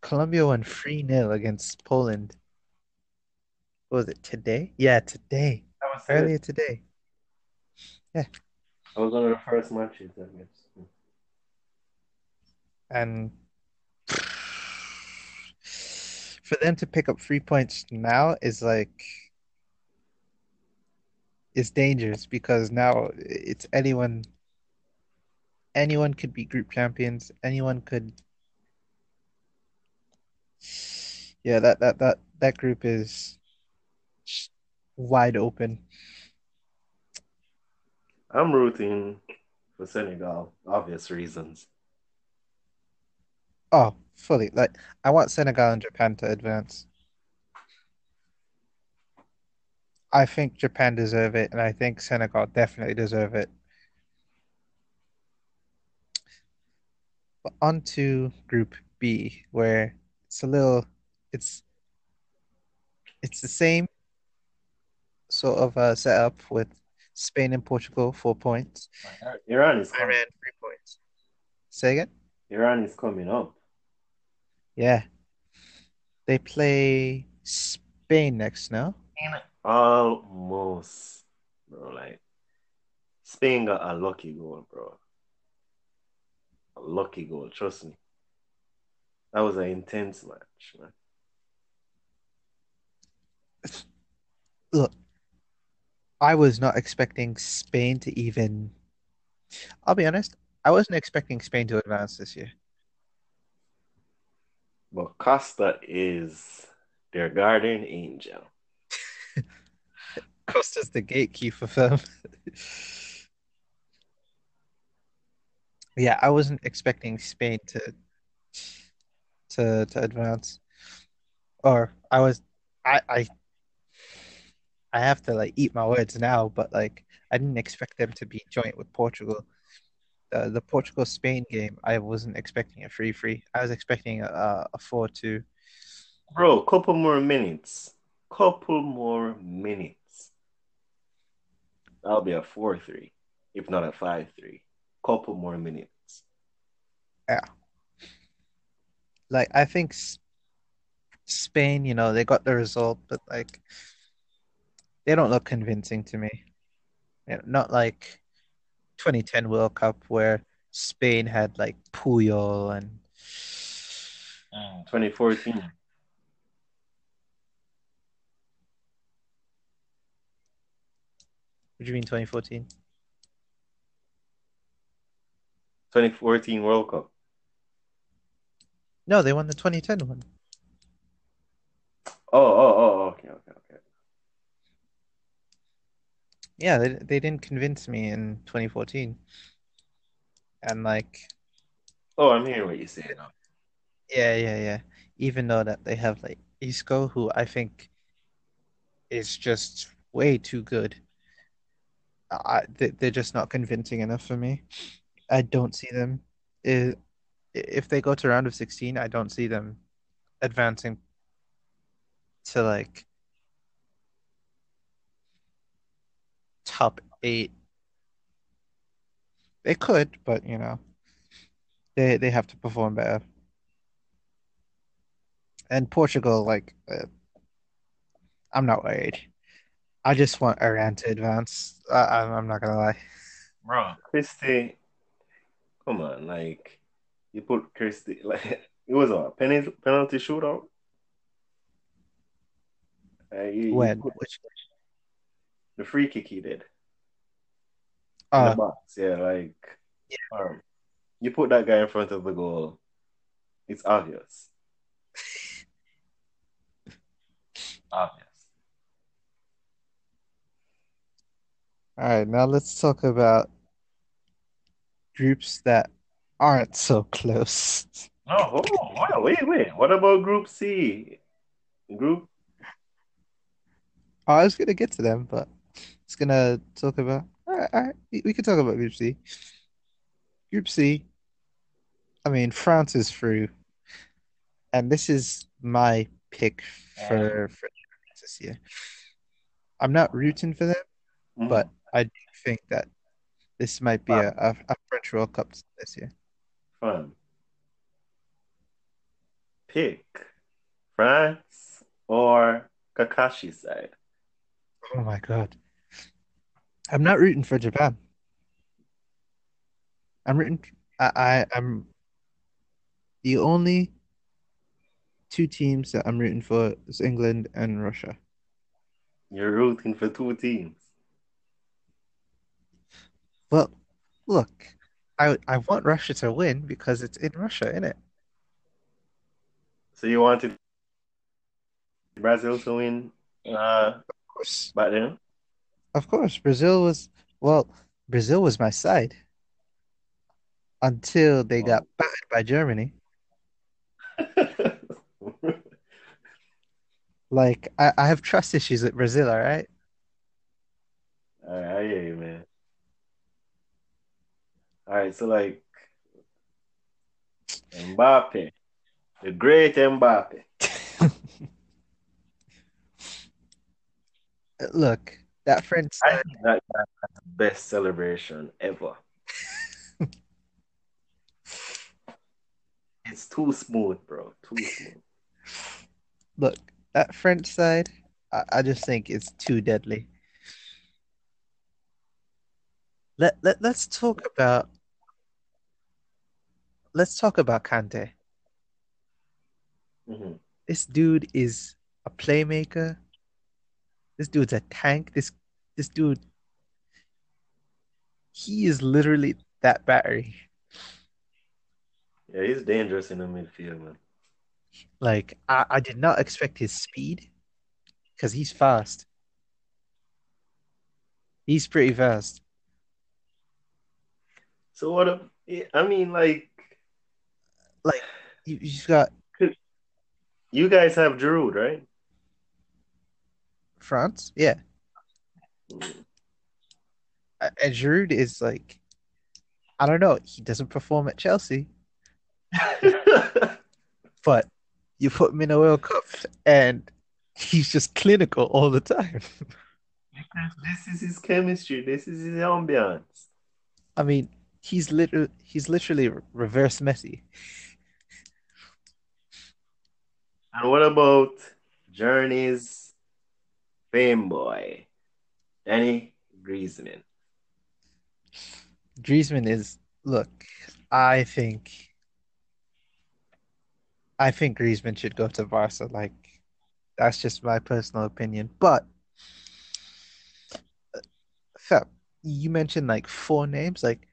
Colombia won 3-0 against Poland what was it today yeah today was it. earlier today Yeah. That was one of the first matches, I guess. and for them to pick up three points now is like is dangerous because now it's anyone anyone could be group champions anyone could yeah that that that that group is wide open I'm rooting for Senegal, obvious reasons. oh fully like I want Senegal and Japan to advance I think Japan deserve it and I think Senegal definitely deserve it But on to Group B, where it's a little, it's it's the same sort of uh, setup with Spain and Portugal, four points. Iran is coming. Iran, three points. Say again? Iran is coming up. Yeah. They play Spain next now. Almost, bro. Like Spain got a lucky goal, bro. A lucky goal. Trust me. That was an intense match, man. Look, I was not expecting Spain to even, I'll be honest, I wasn't expecting Spain to advance this year. But Costa is their guardian angel. Costa's the gatekeeper for them. Yeah, I wasn't expecting Spain to to to advance. Or I was I I I have to like eat my words now, but like I didn't expect them to be joint with Portugal. Uh, the Portugal Spain game, I wasn't expecting a free free. I was expecting a a four two. Bro, couple more minutes. Couple more minutes. That'll be a 4-3, if not a 5-3. couple more minutes. Yeah. Like I think Spain, you know, they got the result, but like they don't look convincing to me. You know, not like 2010 World Cup where Spain had like Puyol and mm, 2014. what do you mean 2014? 2014 World Cup. No, they won the 2010 one. Oh, oh, oh, okay, okay, okay. Yeah, they they didn't convince me in 2014. And like Oh, I'm hearing what you're saying now. yeah, yeah, yeah. Even though that they have like Isco, who I think is just way too good. I, they, they're just not convincing enough for me. I don't see them. If they go to round of 16, I don't see them advancing to like top eight. They could, but you know, they they have to perform better. And Portugal, like, uh, I'm not worried. I just want Iran to advance. I, I'm I'm not gonna lie. Bro, Christie, come on, like you put Christie like it was a penalty penalty shootout. Uh, you, you When? put Which? The free kick he did in the Uh, box, yeah, like um, you put that guy in front of the goal, it's obvious. Obvious. all right. Now let's talk about groups that aren't so close. Oh, oh, wow, wait, wait. What about Group C? Group I was gonna get to them, but it's gonna talk about. All right, all right. We, can talk about Group C. Group C. I mean, France is through, and this is my pick for for this year. I'm not rooting for them, Mhm. but I do think that this might be a, a, a French World Cup this year. fun. Pick France or Kakashi side. Oh my God. I'm not rooting for Japan. I'm rooting. I, I I'm the only two teams that I'm rooting for is England and Russia. You're rooting for two teams. Well, look, I I want Russia to win because it's in Russia, isn't it? So you wanted Brazil to win uh Of course. back then? Of course, Brazil was well, Brazil was my side until they got oh. battered by Germany. Like I, I have trust issues with Brazil, all right? All right, I hear you, man. All right, so like Mbappe, the great Mbappe. Look, that French I side, think that that's the best celebration ever. It's too smooth, bro. Too smooth. look, that French side, I, I just think it's too deadly. Let let let's talk about let's talk about Kante. hmm This dude is a playmaker. This dude's a tank. This this dude, he is literally that battery. Yeah, he's dangerous in the midfield, man. Like I, I did not expect his speed because he's fast. He's pretty fast. So what? A, I mean, like, Like you, you've got you guys have Giroud, right? France, yeah. And Giroud is like, I don't know. He doesn't perform at Chelsea, but you put him in a World Cup and he's just clinical all the time. Because this is his chemistry. This is his ambience. I mean, he's literally he's literally reverse Messi. And what about Journey's fame boy, Danny Griezmann? Griezmann is look, I think I think Griezmann should go to Barca. Like that's just my personal opinion. But uh, Fab, you mentioned like four names. Like,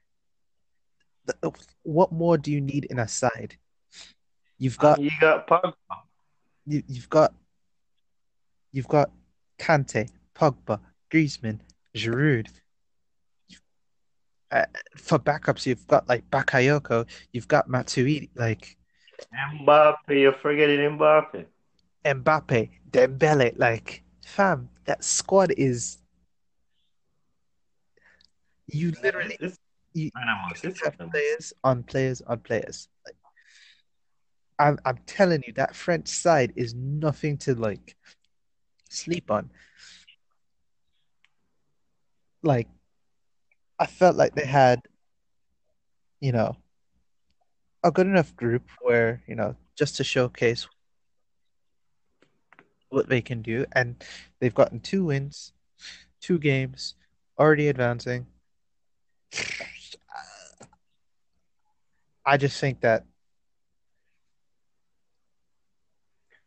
the, uh, what more do you need in a side? You've got you got Pogba. You, you've got you've got Kante, Pogba, Griezmann, Giroud. Uh, for backups, you've got like Bakayoko, you've got Matuidi, like Mbappe. You're forgetting Mbappe. Mbappe, Dembele, like fam, that squad is you literally you, you have players on players on players. Like, I'm I'm telling you that French side is nothing to like sleep on. Like I felt like they had, you know, a good enough group where, you know, just to showcase what they can do. And they've gotten two wins, two games, already advancing. I just think that.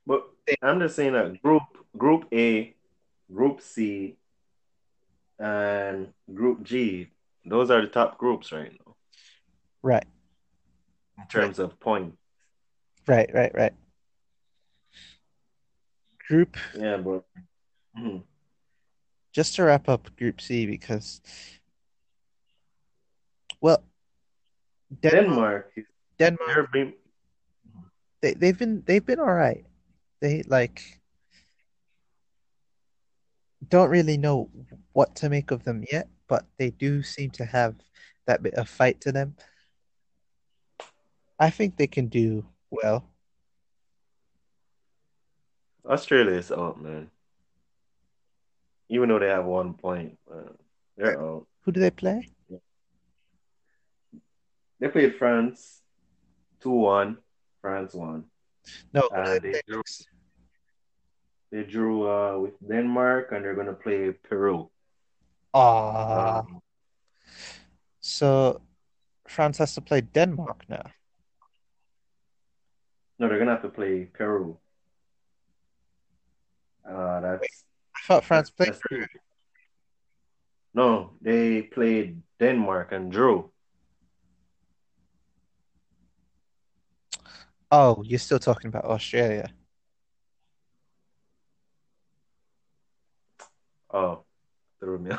But I'm just saying that group group A, group C, and group G, those are the top groups right now. Right. In terms right. of points. Right, right, right. Group. Yeah, but. Mm-hmm. Just to wrap up Group C, because well, Denmark. Denmark. Been... They they've been they've been all right. They like don't really know what to make of them yet, but they do seem to have that bit of fight to them. I think they can do well. Australia is out, man. Even though they have one point, they're out. Who do they play? They played France 2 1. France won. No, uh, they drew, they drew uh, with Denmark and they're going to play Peru. Ah. Um, so France has to play Denmark now. No, they're going to have to play Peru. Uh, that's. Wait, I thought France played Peru. No, they played Denmark and drew. Oh, you're still talking about Australia. Oh, threw me.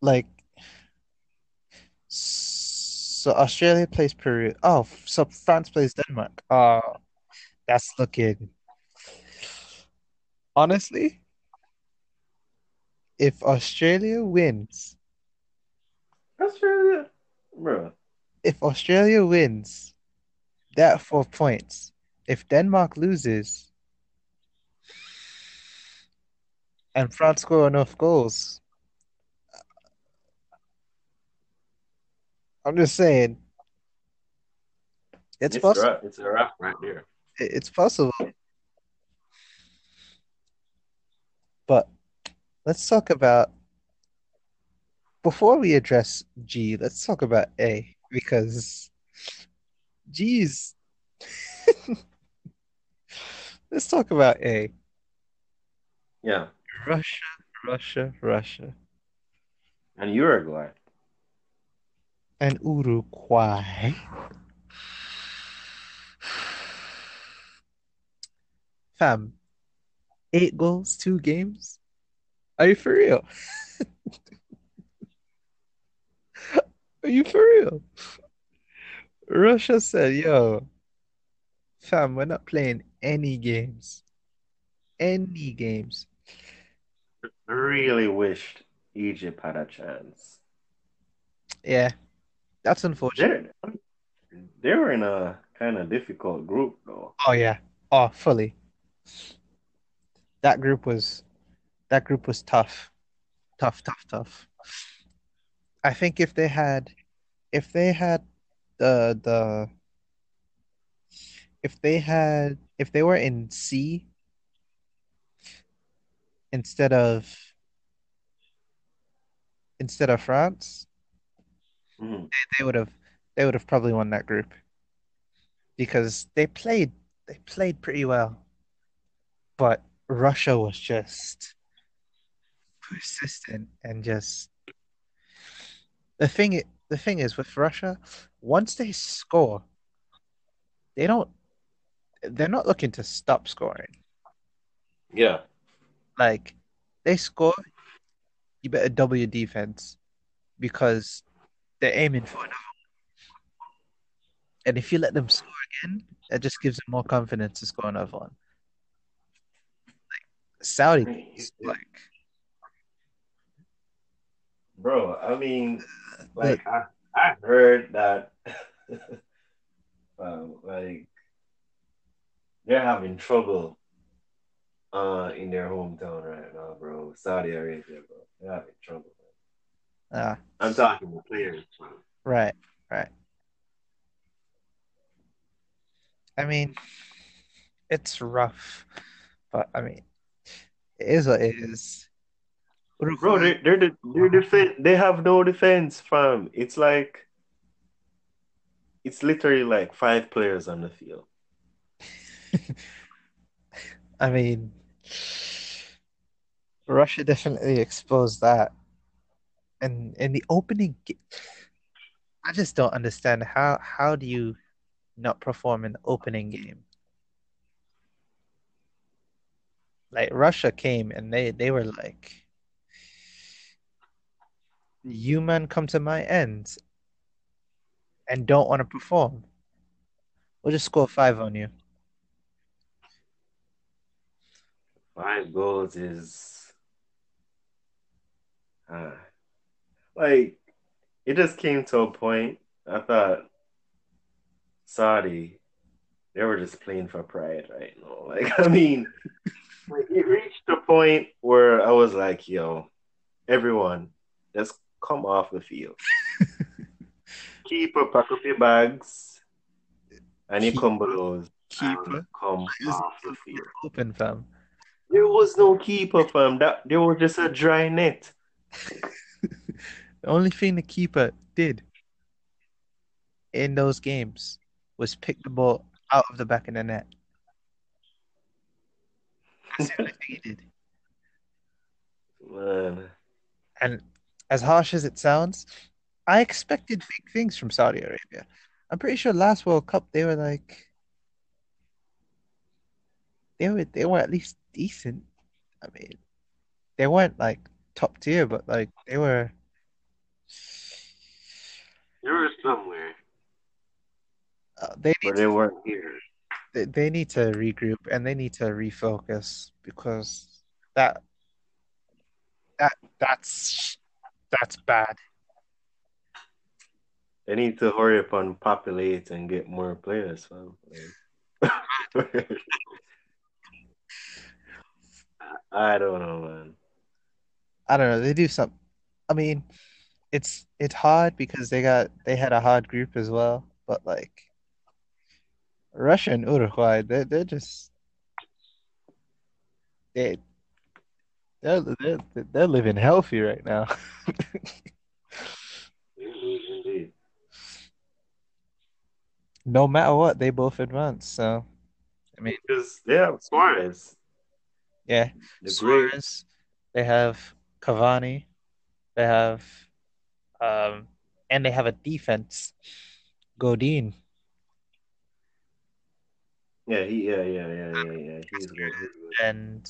like, so Australia plays Peru. Oh, so France plays Denmark. Oh, that's looking. Honestly, if Australia wins, Australia, bro if Australia wins, that four points. If Denmark loses, and France score enough goals, I'm just saying. It's, it's possible. It's a wrap right here. It's possible. But let's talk about before we address G, let's talk about A because, G's. let's talk about A. Yeah. Russia, Russia, Russia. And Uruguay. And Uruguay. Fam, eight goals, two games. Are you for real? Are you for real? Russia said, yo, fam, we're not playing any games. Any games. Really wished Egypt had a chance. Yeah, that's unfortunate. They're, they were in a kind of difficult group, though. Oh yeah, oh fully. That group was, that group was tough, tough, tough, tough. I think if they had if they had the the if they had if they were in C instead of instead of France, Mhm. they would have they would have probably won that group because they played they played pretty well, but Russia was just persistent and just the thing the thing is with Russia, once they score, they don't they're not looking to stop scoring. Yeah. Like they score, you better double your defense because they're aiming for another. And if you let them score again, that just gives them more confidence to score another one. Like Saudi, like Bro, I mean, like I, I heard that um, like they're having trouble uh in their hometown right now, bro. Saudi Arabia, bro. They're having trouble. ah, I'm talking the players. bro. right, right. I mean, it's rough, but I mean, it is what it is. Bro, they're they're the, they're defen they have no defense, fam. It's like it's literally like five players on the field. I mean, Russia definitely exposed that. And in the opening, I just don't understand how how do you not perform in the opening game? Like Russia came and they they were like, "You man come to my end and don't want to perform. We'll just score five on you." Five goals is uh, like it just came to a point. I thought Saudi, they were just playing for pride right now. Like I mean, like, it reached a point where I was like, yo, everyone, just come off the field. Keep pack up your bags and your Keep- cumbalos Keeper and come off the field. open, fam. There was no keeper, fam. That there was just a dry net. The only thing the keeper did in those games was pick the ball out of the back of the net. That's the only thing he did. Man, And as harsh as it sounds, I expected big things from Saudi Arabia. I'm pretty sure last World Cup they were like they were they were at least decent. I mean, they weren't like top tier, but like they were They were somewhere, uh, they but they to, weren't here. they, they need to regroup and they need to refocus because that that that's that's bad. They need to hurry up and populate and get more players, fam. Like- I don't know, man. I don't know. They do some. I mean, it's it's hard because they got they had a hard group as well. But like Russia and Uruguay, they're they're just they they're they're they're living healthy right now. Indeed. No matter what, they both advance. So I mean, Because they have Suarez, yeah, the. Suarez. They have Cavani. They have um, and they have a defense. Godin. Yeah, he, yeah, yeah, yeah, yeah, yeah. He's good. And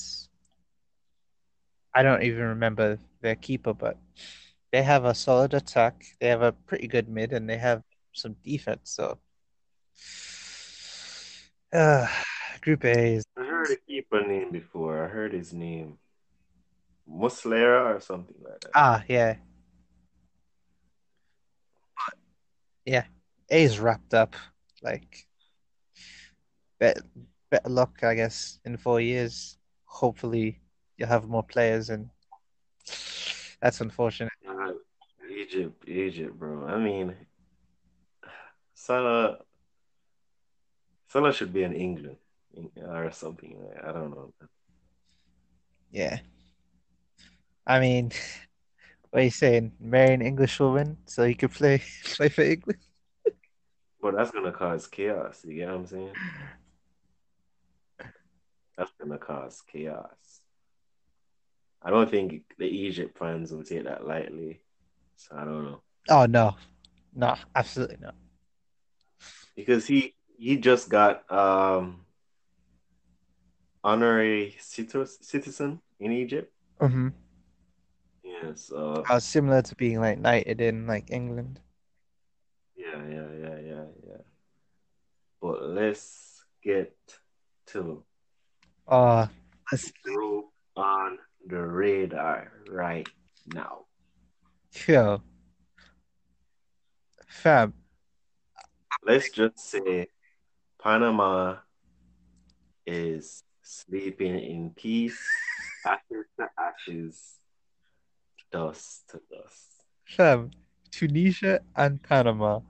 I don't even remember their keeper, but they have a solid attack. They have a pretty good mid, and they have some defense. So, uh, Group A is heard a keeper name before. I heard his name, Muslera or something like that. ah yeah, yeah. A is wrapped up. Like, better better luck, I guess, in four years. Hopefully, you'll have more players, and that's unfortunate. Uh, Egypt, Egypt, bro. I mean, Salah, Salah should be in England or something. I don't know. Yeah. I mean, what are you saying? Marry an English woman so you could play play for England? But that's gonna cause chaos. You get what I'm saying? That's gonna cause chaos. I don't think the Egypt fans will take that lightly. So I don't know. Oh no, no, absolutely not. Because he he just got um honorary citizen in Egypt. Mm-hmm. Yeah, so How similar to being like knighted in like England. yeah, yeah, yeah, yeah, yeah. But let's get to Oh, let's group on the radar right now. kill. Fab. Let's just say Panama is sleeping in peace, ashes to ashes, dust to dust. fam, Tunisia and Panama.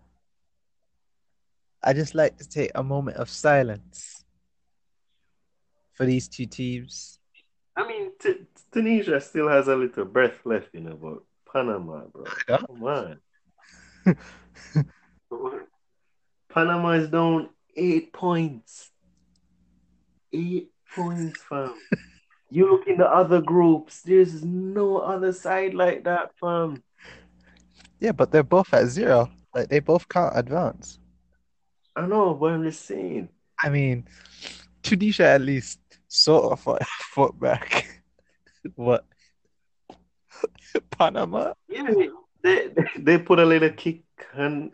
I just like to take a moment of silence for these two teams. I mean, T- Tunisia still has a little breath left, you know, but Panama, bro, Yeah. come on. Panama is down eight points. Eight points, fam. You look in the other groups, there's no other side like that, fam. Yeah, but they're both at zero. Like they both can't advance. I know, but I'm just saying. I mean, Tunisia at least sort of fought, fought back. What? Panama? Yeah, they, they they put a little kick and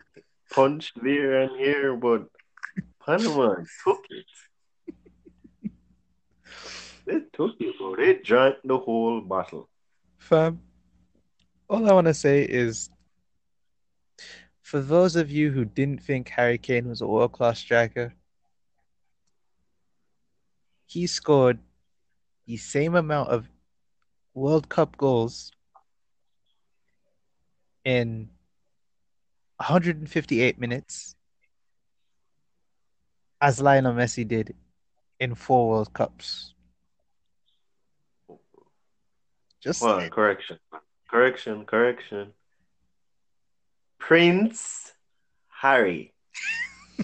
punch there and here, but Panama took it. They took it, bro. They drank the whole bottle. Fam, all I want to say is for those of you who didn't think Harry Kane was a world-class striker, he scored the same amount of World Cup goals in 158 minutes as Lionel Messi did in four World Cups. Just on, correction, correction, correction. Prince Harry.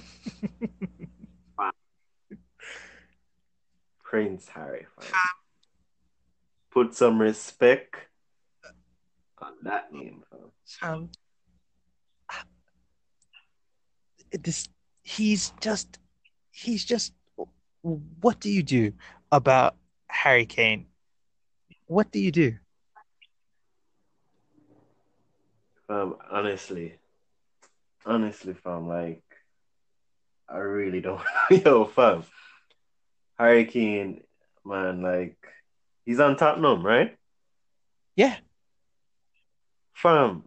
Prince Harry. fam. Put some respect on that name. um, this he's just he's just what do you do about Harry Kane? What do you do? Um, honestly, honestly, fam, like, I really don't. Yo, fam, Harry Kane, man, like, he's on Tottenham, right? Yeah, Fam,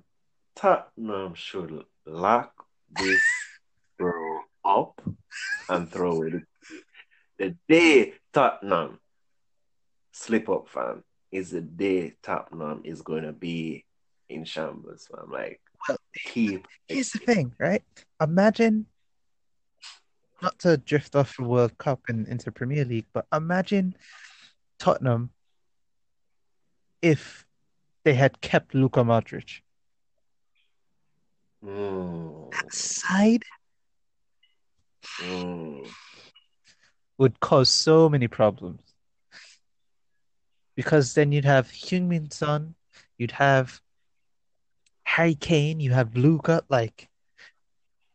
Tottenham should lock this bro up and throw it. The day Tottenham slip up, fam, is the day Tottenham is going to be in shambles, So I'm Like, Well, keep. here's the thing, right? Imagine not to drift off the World Cup and into Premier League, but imagine Tottenham if they had kept Luka Modric. Mm, That side mm. would cause so many problems. Because then you'd have Heung-min Son, you'd have Harry Kane, you have Luka. Like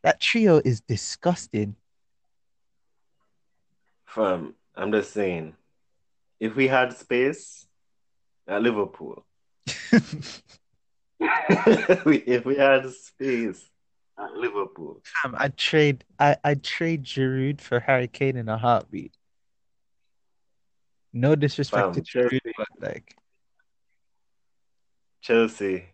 that trio is disgusting. From I'm just saying, if we had space at Liverpool, if we had space at Liverpool, I'd trade I, I'd trade Giroud for Harry Kane in a heartbeat. No disrespect to Chelsea. But like Chelsea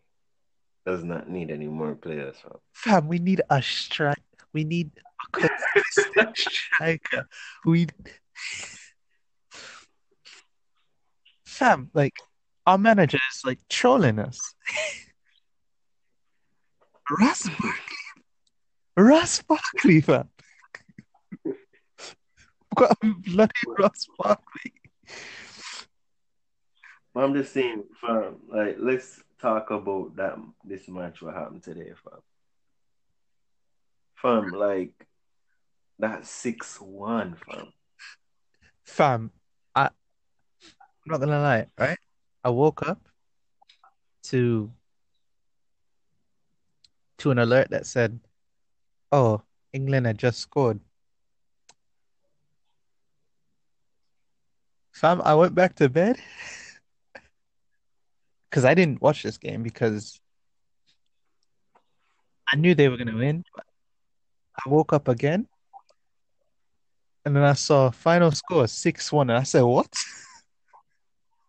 does not need any more players, fam. fam, we need a strike. We need a consistent striker. We fam, like our manager is like trolling us. Ross Barkley. Ross Barkley, fam. Bloody Ross Barkley. I'm just saying, fam, like let's talk about that this match what happened today, fam. Fam, like that six one, fam. Fam, I, I'm not gonna lie, right? I woke up to to an alert that said, "Oh, England had just scored." Fam, I went back to bed because I didn't watch this game because I knew they were gonna win. I woke up again and then I saw final score six one, and I said, "What?"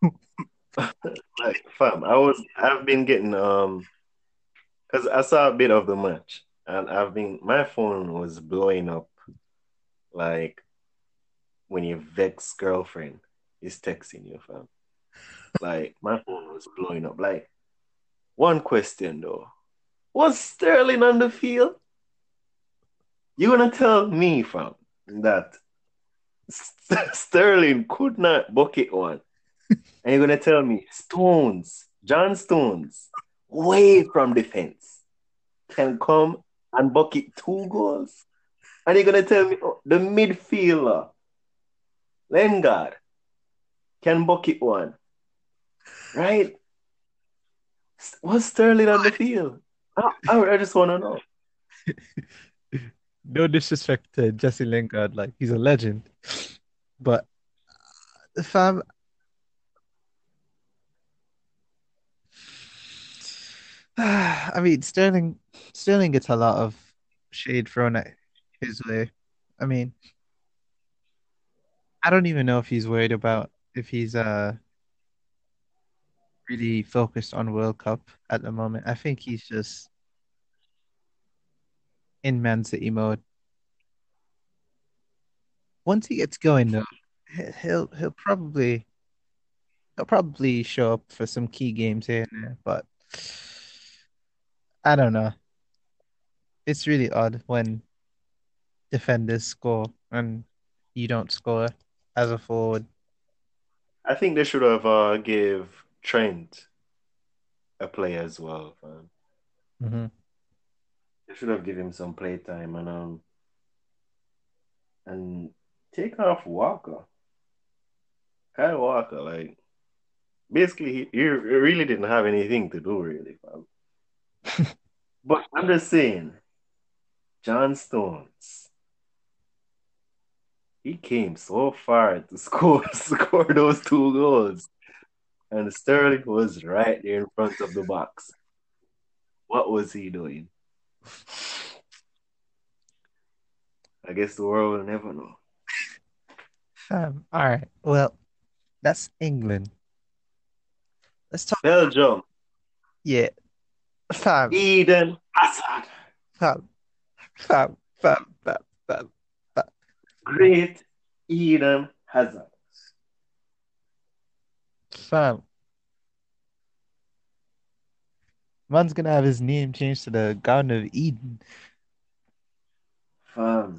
like, fam, I was I've been getting um because I saw a bit of the match and I've been my phone was blowing up like when you vex girlfriend is texting you, fam. Like my phone was blowing up. Like one question though. Was Sterling on the field? You gonna tell me, fam, that Sterling could not bucket one. and you're gonna tell me Stones, John Stones, way from defense, can come and bucket two goals. And you're gonna tell me oh, the midfielder, Lingard, can bucket one. Right? Was Sterling on the field? I, I, just wanna know. no disrespect to Jesse Lingard, like he's a legend. But uh, fam, I mean Sterling Sterling gets a lot of shade thrown at his way. I mean, I don't even know if he's worried about if he's uh really focused on World Cup at the moment. I think he's just in Man City mode. Once he gets going though, he'll he'll probably he'll probably show up for some key games here and there, but I don't know. It's really odd when defenders score and you don't score as a forward. I think they should have uh, give Trent a play as well. Mm-hmm. They should have given him some play time and um and take off Walker. Kyle Walker, like basically he, he really didn't have anything to do really, fam. but I'm just saying, John Stones, he came so far to score score those two goals, and Sterling was right there in front of the box. What was he doing? I guess the world will never know. Um, all right. Well, that's England. Let's talk. Belgium. Yeah. Fam. Eden Hazard. Fam. Fam. Fam. Fam. Fam. Great Eden Hazard. Fam. Man's gonna have his name changed to the Garden of Eden. Fam.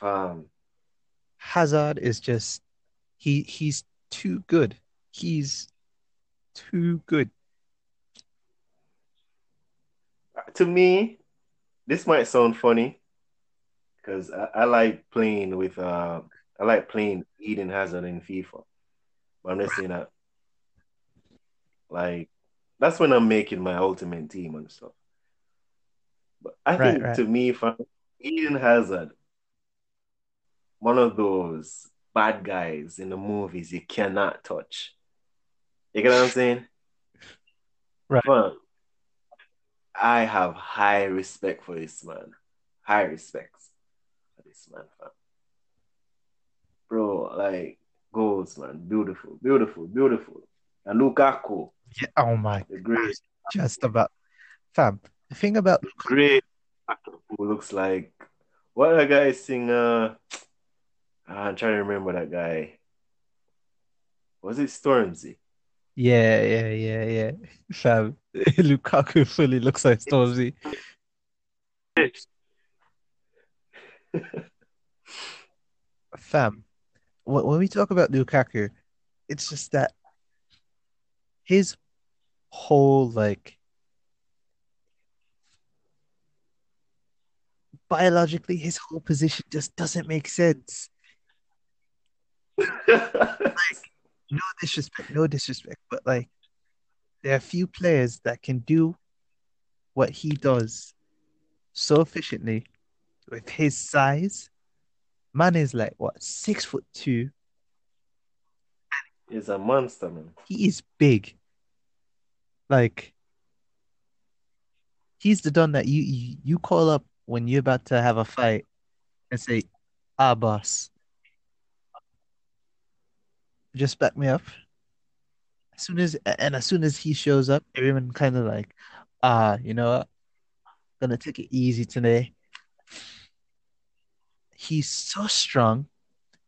Fam. Hazard is just he he's too good. He's too good. To me, this might sound funny because I, I, like playing with uh I like playing Eden Hazard in FIFA. But I'm just saying that like that's when I'm making my ultimate team and stuff. But I Right, think right. to me, fam, Eden Hazard, one of those bad guys in the movies you cannot touch. You get what I'm saying? Right. Fam, I have high respect for this man. High respect this man, fam. Bro, like goals, man. Beautiful, beautiful, beautiful. And Lukaku, Yeah, oh my the great, just about fam. The thing about the great actor who looks like what a guy sing uh I'm trying to remember that guy. Was it Stormzy? Yeah, yeah, yeah, yeah. Fam, Lukaku fully looks like It's Stormzy. Fam, when we talk about Lukaku, it's just that his whole like biologically, his whole position just doesn't make sense. Like, no disrespect, no disrespect, but like there are few players that can do what he does so efficiently with his size. Man is like what six foot two. He's a monster, man. He is big. Like he's the don that you you, you call up when you're about to have a fight and say, "Ah, boss, just back me up." As soon as and as soon as he shows up, everyone kind of like, "Ah, you know what? Gonna take it easy today." He's so strong,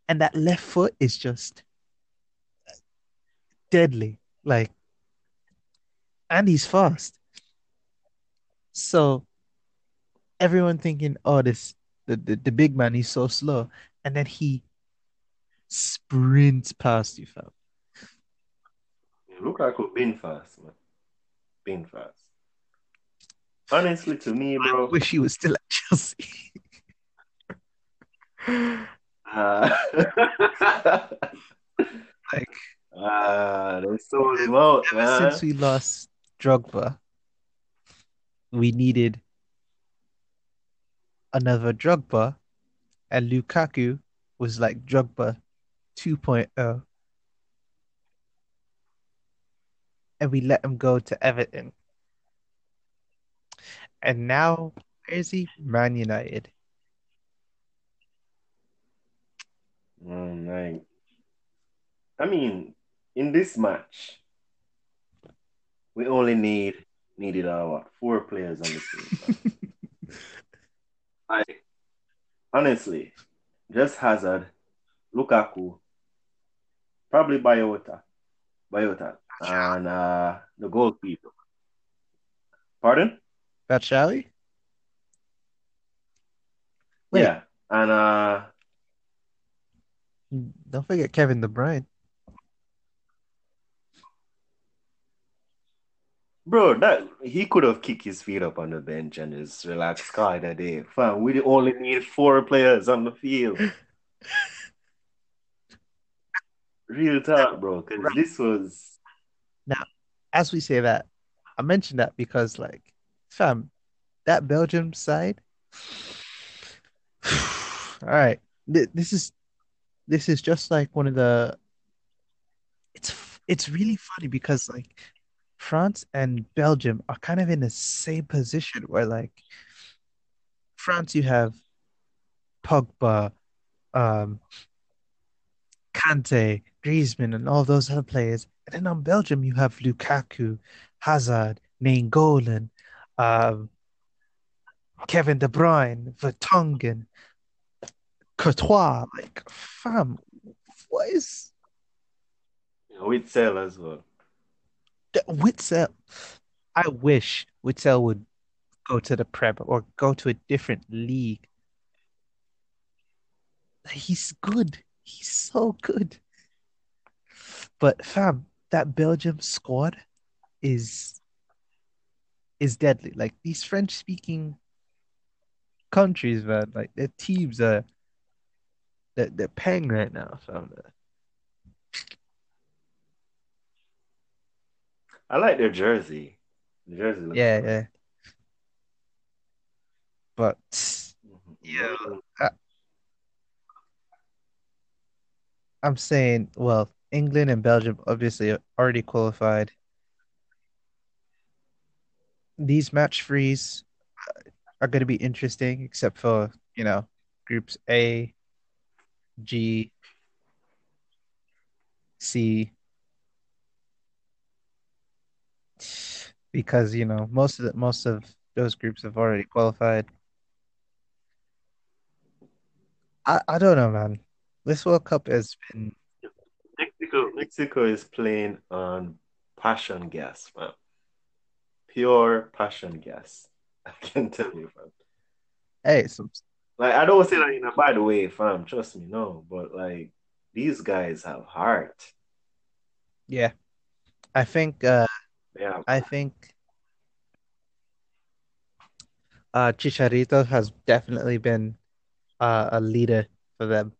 and that left foot is just deadly. Like, and he's fast. So everyone thinking, "Oh, this the the, the big man, he's so slow," and then he sprints past you, fam. Look like we've been fast, man. Been fast. Honestly, to me, I bro, wish he was still at Chelsea. uh, Like, uh, they sold him out, ever since we lost Drogba, we needed another Drogba, and Lukaku was like Drogba 2.0, and we let him go to Everton. And now, where is he? Man United. Mm, like, I mean, in this match, we only need needed our what, four players on the field. man. Like, honestly, just Hazard, Lukaku, probably Biota, Biota, and uh, the goalkeeper. Pardon? Batshuayi? Wait, Yeah, and uh, don't forget Kevin De Bruyne. bro, that he could have kicked his feet up on the bench and just relaxed Sky that day. Fam, we only need four players on the field. Real talk, bro, because Right. this was Now, as we say that, I mentioned that because, like, fam, that Belgium side. All right, Th- this is this is just like one of the. It's it's really funny because like France and Belgium are kind of in the same position where like France you have Pogba, um, Kante, Griezmann, and all those other players, and then on Belgium you have Lukaku, Hazard, Nainggolan, um, Kevin De Bruyne, Vertonghen, Courtois. Like, fam, what is with Sell as well. Witsel? I wish Witsel would go to the Prem or go to a different league. He's good. He's so good. But fam, that Belgium squad is is deadly. Like these French speaking countries, man, like their teams are they're, they're paying right now, fam. I like their jersey. The jersey looks Yeah, good. yeah. But yeah, Mhm. I, I'm saying, well, England and Belgium obviously already qualified. These match frees are going to be interesting, except for, you know, groups A, G, C, because, you know, most of the, most of those groups have already qualified. I, I don't know, man. This World Cup has been, Mexico, Mexico is playing on. passion gas, man. Pure passion gas. I can tell you, fam. Hey, some Like I don't say that in a bad way, fam. Trust me, no. But like these guys have heart. yeah. I think uh Yeah, I think uh Chicharito has definitely been uh, a leader for them.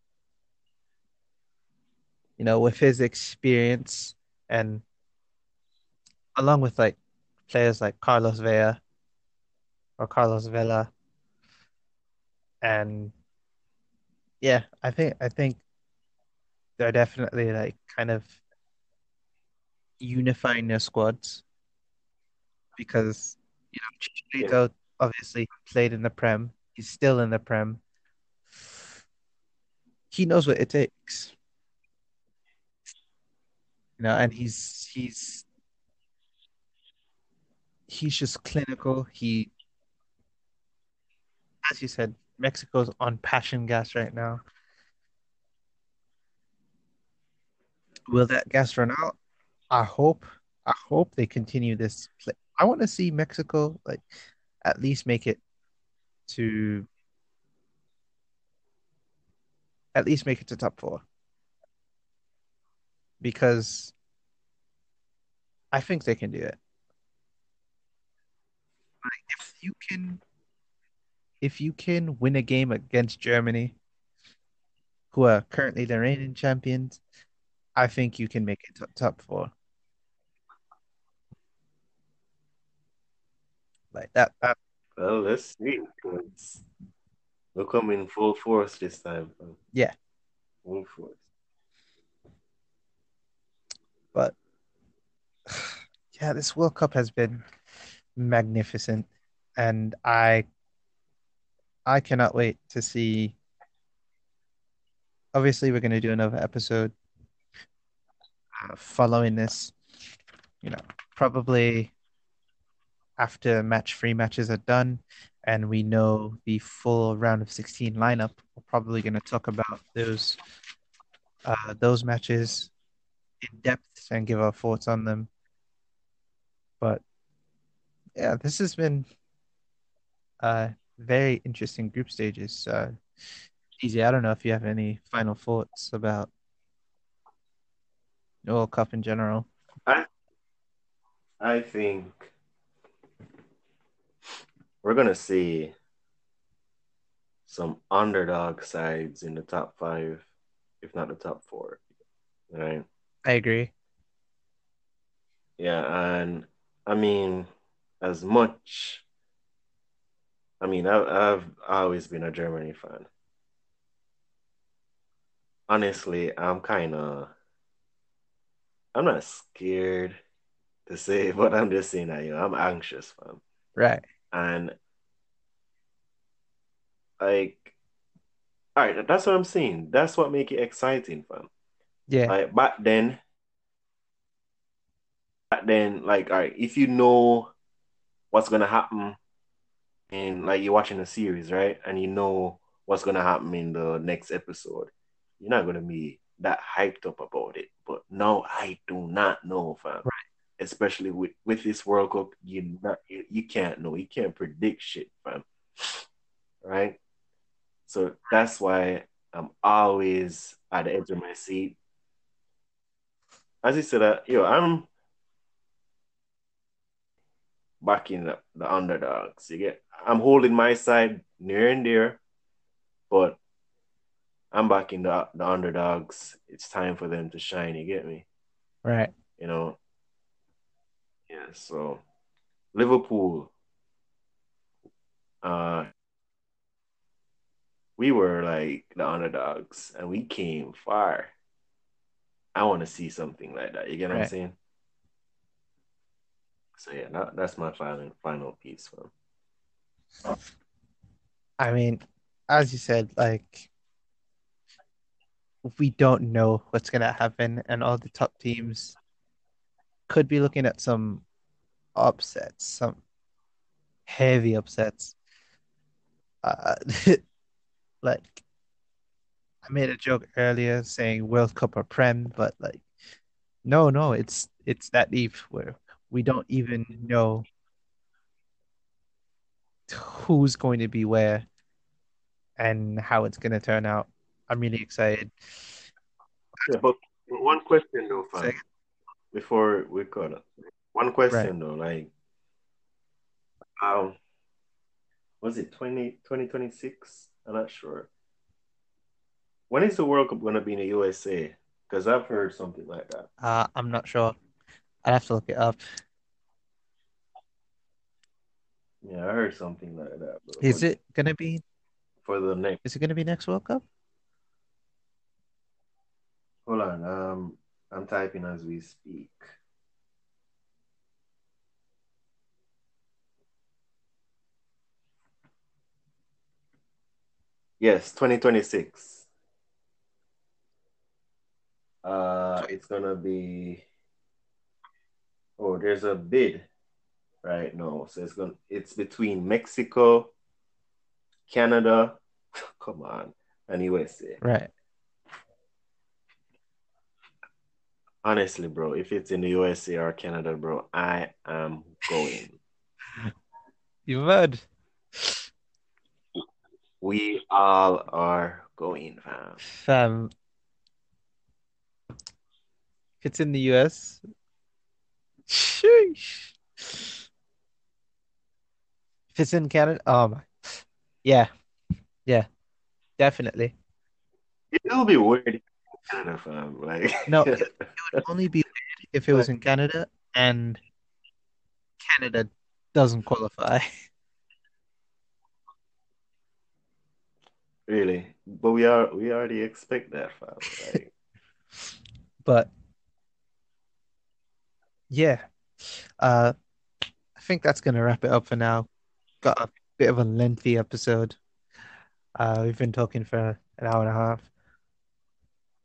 You know, with his experience and along with like players like Carlos Vela or Carlos Vela and yeah, I think I think they're definitely like kind of unifying their squads because you know yeah, Chicharito obviously played in the Prem. He's still in the Prem. He knows what it takes, you know, and he's he's he's just clinical. He, as you said, Mexico's on passion gas right now. Will that gas run out? I hope. I hope they continue this play. I want to see Mexico like at least make it to at least make it to top four because I think they can do it. If you can, if you can win a game against Germany, who are currently the reigning champions, I think you can make it to top four. Like that. that well, let's see. We'll come in full force this time, yeah, Full force. but yeah, this World Cup has been magnificent, and I I cannot wait to see. Obviously, we're going to do another episode uh, following this. You know, probably after match three matches are done, and we know the full round of 16 lineup. We're probably going to talk about those uh, those matches in depth and give our thoughts on them. But yeah, this has been uh very interesting group stages. Uh, Easy, I don't know if you have any final thoughts about the World Cup in general. I I think we're gonna see some underdog sides in the top five, if not the top four. Right? I agree. Yeah, and I mean, as much. I mean, I've, I've always been a Germany fan. Honestly, I'm kind of. I'm not scared to say, but I'm just saying that you know I'm anxious, fam. Right. And like, all right, that's what I'm saying. That's what make it exciting, fam. Yeah. Like back then, back then, like, all right, if you know what's gonna happen, and like you're watching a series, right, and you know what's gonna happen in the next episode, you're not gonna be that hyped up about it. But no, I do not know, fam. Right. Especially with with this World Cup, you not you, you can't know, you can't predict shit, fam. Right? So that's why I'm always at the edge of my seat. As you said, uh, yo, I'm backing the, the underdogs. You get, I'm holding my side near and dear, but I'm backing the the underdogs. It's time for them to shine. You get me? Right. You know. Yeah. So Liverpool. Uh, we were like the underdogs, and we came far. I want to see something like that. You get what I'm saying? So yeah, that, that's my final final piece. Man. I mean, as you said, like we don't know what's gonna happen, and all the top teams could be looking at some upsets, some heavy upsets. Uh, like I made a joke earlier saying World Cup or Prem, but like No, no, it's it's that deep where we don't even know who's going to be where and how it's going to turn out. I'm really excited. Yeah, but one question though, fam, before we cut. One right. question though, like, um, was it 20, 2026? I'm not sure. When is the World Cup gonna be in the USA? Because I've heard something like that. Uh, I'm not sure. I'd have to look it up. Yeah, I heard something like that, bro. Is it gonna be for the next, is it gonna be next World Cup? hold on, um, I'm typing as we speak. Yes, 2026. Uh, it's gonna be. Oh, there's a bid right now, so it's gonna. It's between Mexico, Canada, come on, and USA. Right. Honestly, bro, if it's in the USA or Canada, bro, I am going. You heard, We all are going, fam. fam. If it's in the US, sheesh. If it's in Canada, oh my, yeah, yeah, definitely. It'll be weird in Canada, fam. Like, No, it would only be weird if it was in Canada and Canada doesn't qualify. really, but we are we already expect that, But yeah, uh, I think that's gonna wrap it up for now. Got a bit of a lengthy episode. Uh, we've been talking for an hour and a half.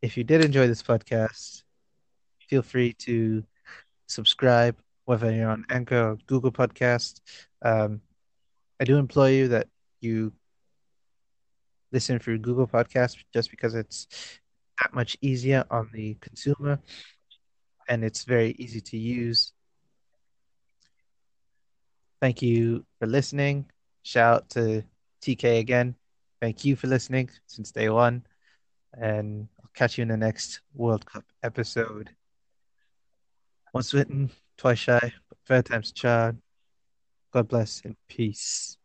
If you did enjoy this podcast, feel free to subscribe, whether you're on Anchor or Google Podcast. Um, I do implore you that you listen through Google Podcast just because it's that much easier on the consumer and it's very easy to use. Thank you for listening. Shout out to TK again. Thank you for listening since day one. And I'll catch you in the next World Cup episode. Once written, twice shy, but third time's charmed. God bless and peace.